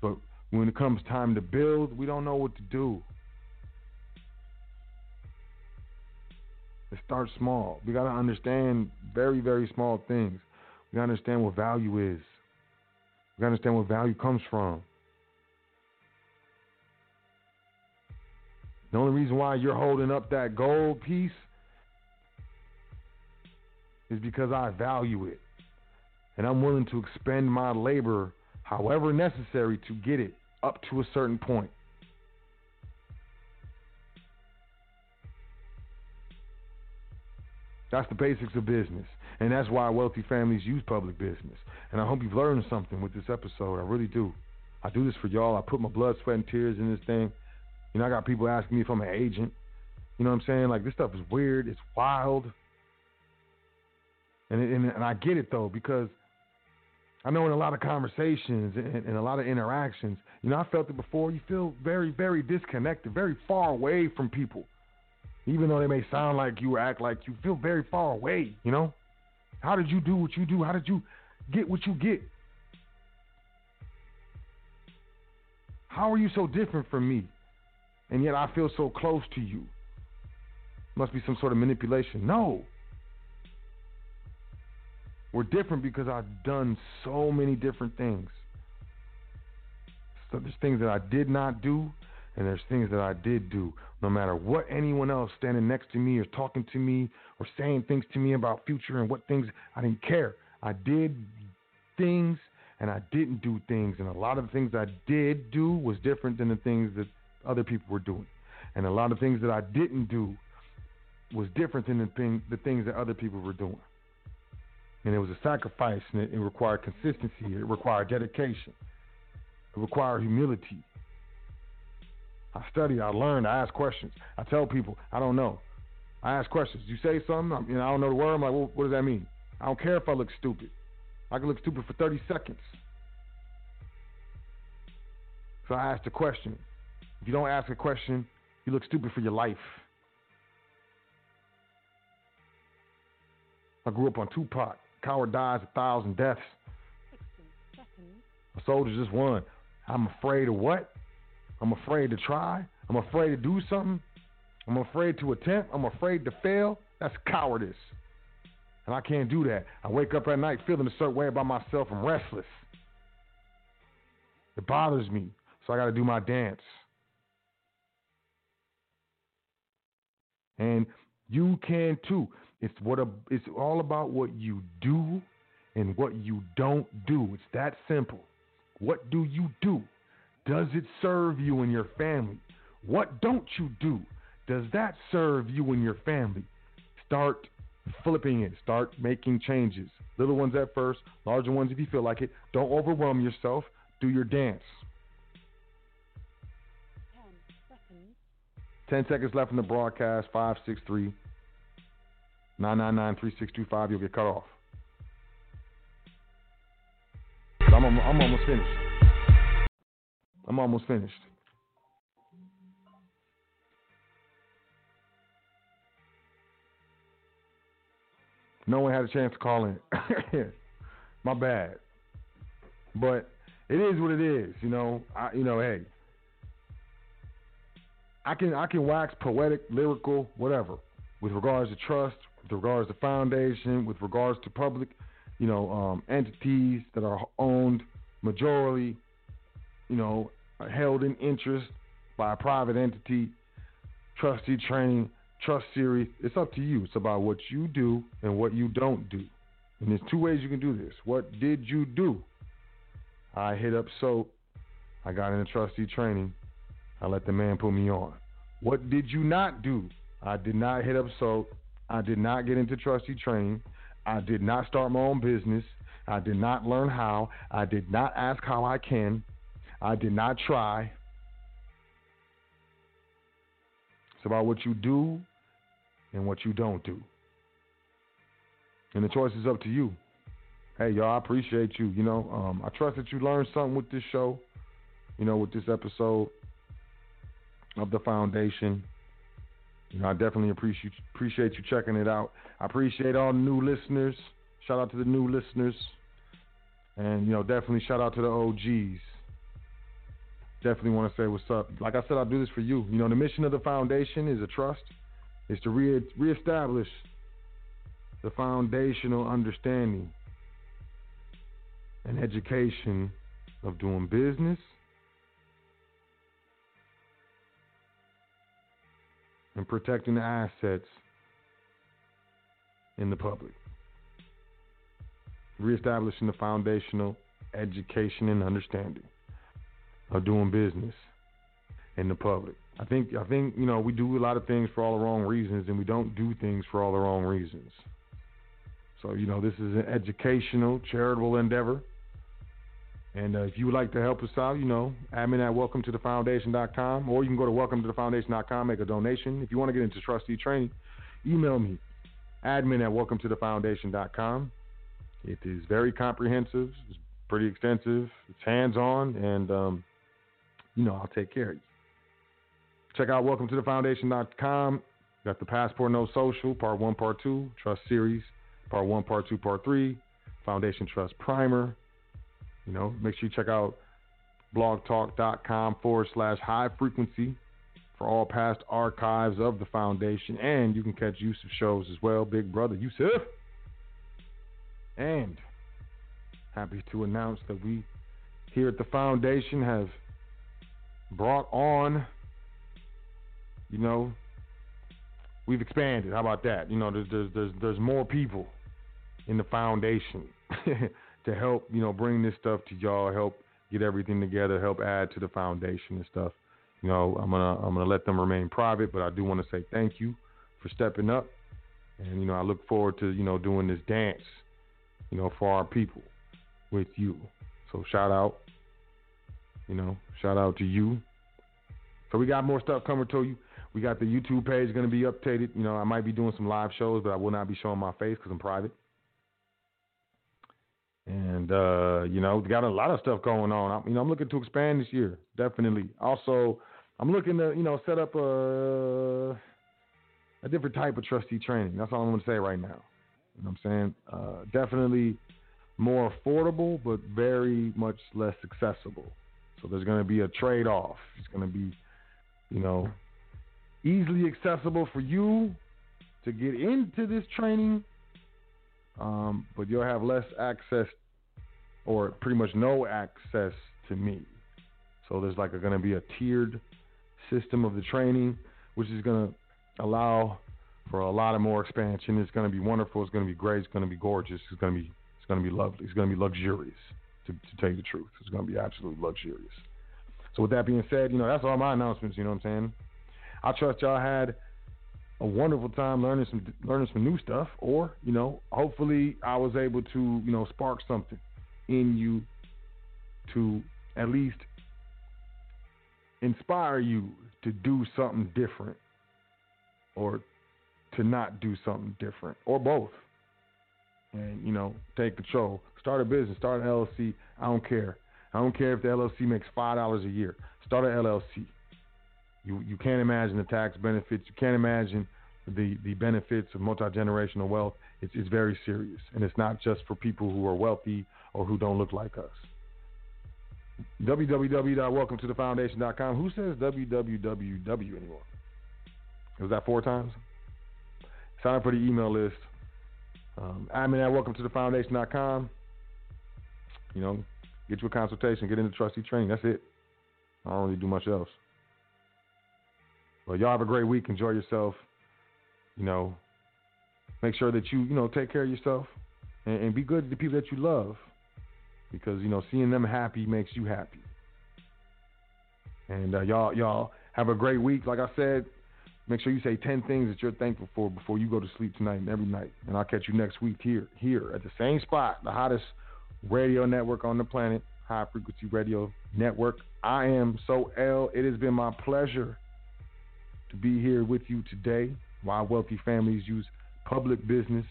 But when it comes time to build, we don't know what to do. It starts small. We got to understand very, very small things. We got to understand what value is. We got to understand where value comes from. The only reason why you're holding up that gold piece is because I value it. And I'm willing to expend my labor however necessary to get it up to a certain point. That's the basics of business. And that's why wealthy families use public business. And I hope you've learned something with this episode. I really do. I do this for y'all. I put my blood, sweat, and tears in this thing. You know, I got people asking me if I'm an agent. You know what I'm saying? Like, this stuff is weird. It's wild. And, and, and I get it, though, because I know in a lot of conversations and, and a lot of interactions, you know, I felt it before. You feel very, very disconnected, very far away from people even though they may sound like you or act like you feel very far away, you know? How did you do what you do? How did you get what you get? How are you so different from me? And yet I feel so close to you. Must be some sort of manipulation. No. We're different because I've done so many different things. So there's things that I did not do and there's things that I did do, no matter what anyone else standing next to me or talking to me or saying things to me about future and what things I didn't care. I did things and I didn't do things, and a lot of the things I did do was different than the things that other people were doing, and a lot of things that I didn't do was different than the thing the things that other people were doing. And it was a sacrifice, and it, it required consistency. It required dedication. It required humility. I study, I learn, I ask questions. I tell people I don't know. I ask questions. You say something, I'm, you know, I don't know the word. I'm like, well, what does that mean? I don't care if I look stupid. I can look stupid for 30 seconds. So I asked a question. If you don't ask a question, you look stupid for your life. I grew up on Tupac. Coward dies a thousand deaths. A soldier's just one. I'm afraid of what? I'm afraid to try. I'm afraid to do something. I'm afraid to attempt. I'm afraid to fail. That's cowardice. And I can't do that. I wake up at night feeling a certain way about myself. I'm restless. It bothers me. So I got to do my dance. And you can too. It's what a, it's all about what you do and what you don't do. It's that simple. What do you do? Does it serve you and your family? What don't you do? Does that serve you and your family? Start flipping it. Start making changes. Little ones at first, larger ones if you feel like it. Don't overwhelm yourself. Do your dance. 10 seconds left in the broadcast. 563 999 3625. You'll get cut off. I'm, I'm almost finished. I'm almost finished. No one had a chance to call in. (laughs) My bad. But it is what it is, you know. I, you know, hey, I can I can wax poetic, lyrical, whatever, with regards to trust, with regards to foundation, with regards to public, you know, um, entities that are owned majority, you know, held in interest by a private entity, trustee training, trust series. It's up to you. It's about what you do and what you don't do. And there's two ways you can do this. What did you do? I hit up SOAP. I got into trustee training. I let the man put me on. What did you not do? I did not hit up SOAP. I did not get into trustee training. I did not start my own business. I did not learn how. I did not ask how I can. I did not try. It's about what you do and what you don't do. And the choice is up to you. Hey, y'all, I appreciate you. You know, um, I trust that you learned something with this show, you know, with this episode of the foundation. You know, I definitely appreciate appreciate you checking it out. I appreciate all the new listeners. Shout out to the new listeners. And, you know, definitely shout out to the OGs. Definitely want to say what's up. Like I said, I'll do this for you. You know, the mission of the foundation is a trust, is to re- reestablish the foundational understanding and education of doing business and protecting the assets in the public. Reestablishing the foundational education and understanding of doing business in the public. I think I think you know we do a lot of things for all the wrong reasons, and we don't do things for all the wrong reasons. So you know this is an educational, charitable endeavor. And uh, if you would like to help us out, you know, admin at welcome to the foundation.com, or you can go to welcome to the foundation.com, make a donation. If you want to get into trustee training, email me, admin at welcome to the foundation.com. It is very comprehensive, it's pretty extensive, it's hands on, and, um, you know, I'll take care of you. Check out welcome to the foundation.com. Got the Passport No Social, Part 1, Part 2, Trust Series, Part 1, Part 2, Part 3, Foundation Trust Primer. You know, make sure you check out blogtalk.com forward slash high frequency for all past archives of the foundation. And you can catch Yusuf shows as well. Big brother Yusuf. And happy to announce that we here at the foundation have brought on, you know, we've expanded. How about that? You know, there's there's there's, there's more people in the foundation (laughs) to help, you know, bring this stuff to y'all, help get everything together, help add to the foundation and stuff. You know, I'm gonna I'm gonna let them remain private, but I do want to say thank you for stepping up, and you know I look forward to you know doing this dance, you know, for our people with you. So shout out, you know, shout out to you. So we got more stuff coming to you. We got the YouTube page going to be updated. You know, I might be doing some live shows, but I will not be showing my face because I'm private. And uh, you know, got a lot of stuff going on. I'm, you know, I'm looking to expand this year, definitely. Also, I'm looking to you know set up a a different type of trustee training. That's all I'm going to say right now. You know what I'm saying? Uh, definitely more affordable, but very much less accessible. So there's going to be a trade off. It's going to be, you know, easily accessible for you to get into this training, um, but you'll have less access or pretty much no access to me. So there's like going to be a tiered system of the training, which is going to allow for a lot of more expansion. It's going to be wonderful. It's going to be great. It's going to be gorgeous. It's going to be it's going to be lovely. It's going to be luxurious. To, to tell you the truth, it's going to be absolutely luxurious. So with that being said, you know that's all my announcements. You know what I'm saying? I trust y'all had a wonderful time learning some learning some new stuff, or you know, hopefully I was able to you know spark something in you to at least inspire you to do something different, or to not do something different, or both, and you know, take control. Start a business, start an LLC. I don't care. I don't care if the LLC makes five dollars a year. Start an LLC. You you can't imagine the tax benefits. You can't imagine the the benefits of multi generational wealth It's, it's very serious, and it's not just for people who are wealthy or who don't look like us. www.welcometothefoundation.com. Who says www anymore? Was that four times? Sign up for the email list. Um, admin at welcometothefoundation.com. You know, get you a consultation, get into trustee training. That's it. I don't really do much else. Well, y'all have a great week. Enjoy yourself. You know, make sure that you, you know, take care of yourself and, and be good to the people that you love because, you know, seeing them happy makes you happy. And uh, y'all, y'all have a great week. Like I said, make sure you say 10 things that you're thankful for before you go to sleep tonight and every night. And I'll catch you next week here, here at the same spot, the hottest radio network on the planet, High Frequency Radio Network. I am Sot El. It has been my pleasure to be here with you today. Why wealthy families use public business.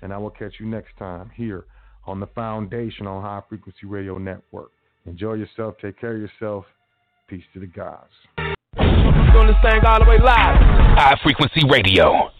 And I will catch you next time here on the Foundation on High Frequency Radio Network. Enjoy yourself. Take care of yourself. Peace to the gods. High frequency radio.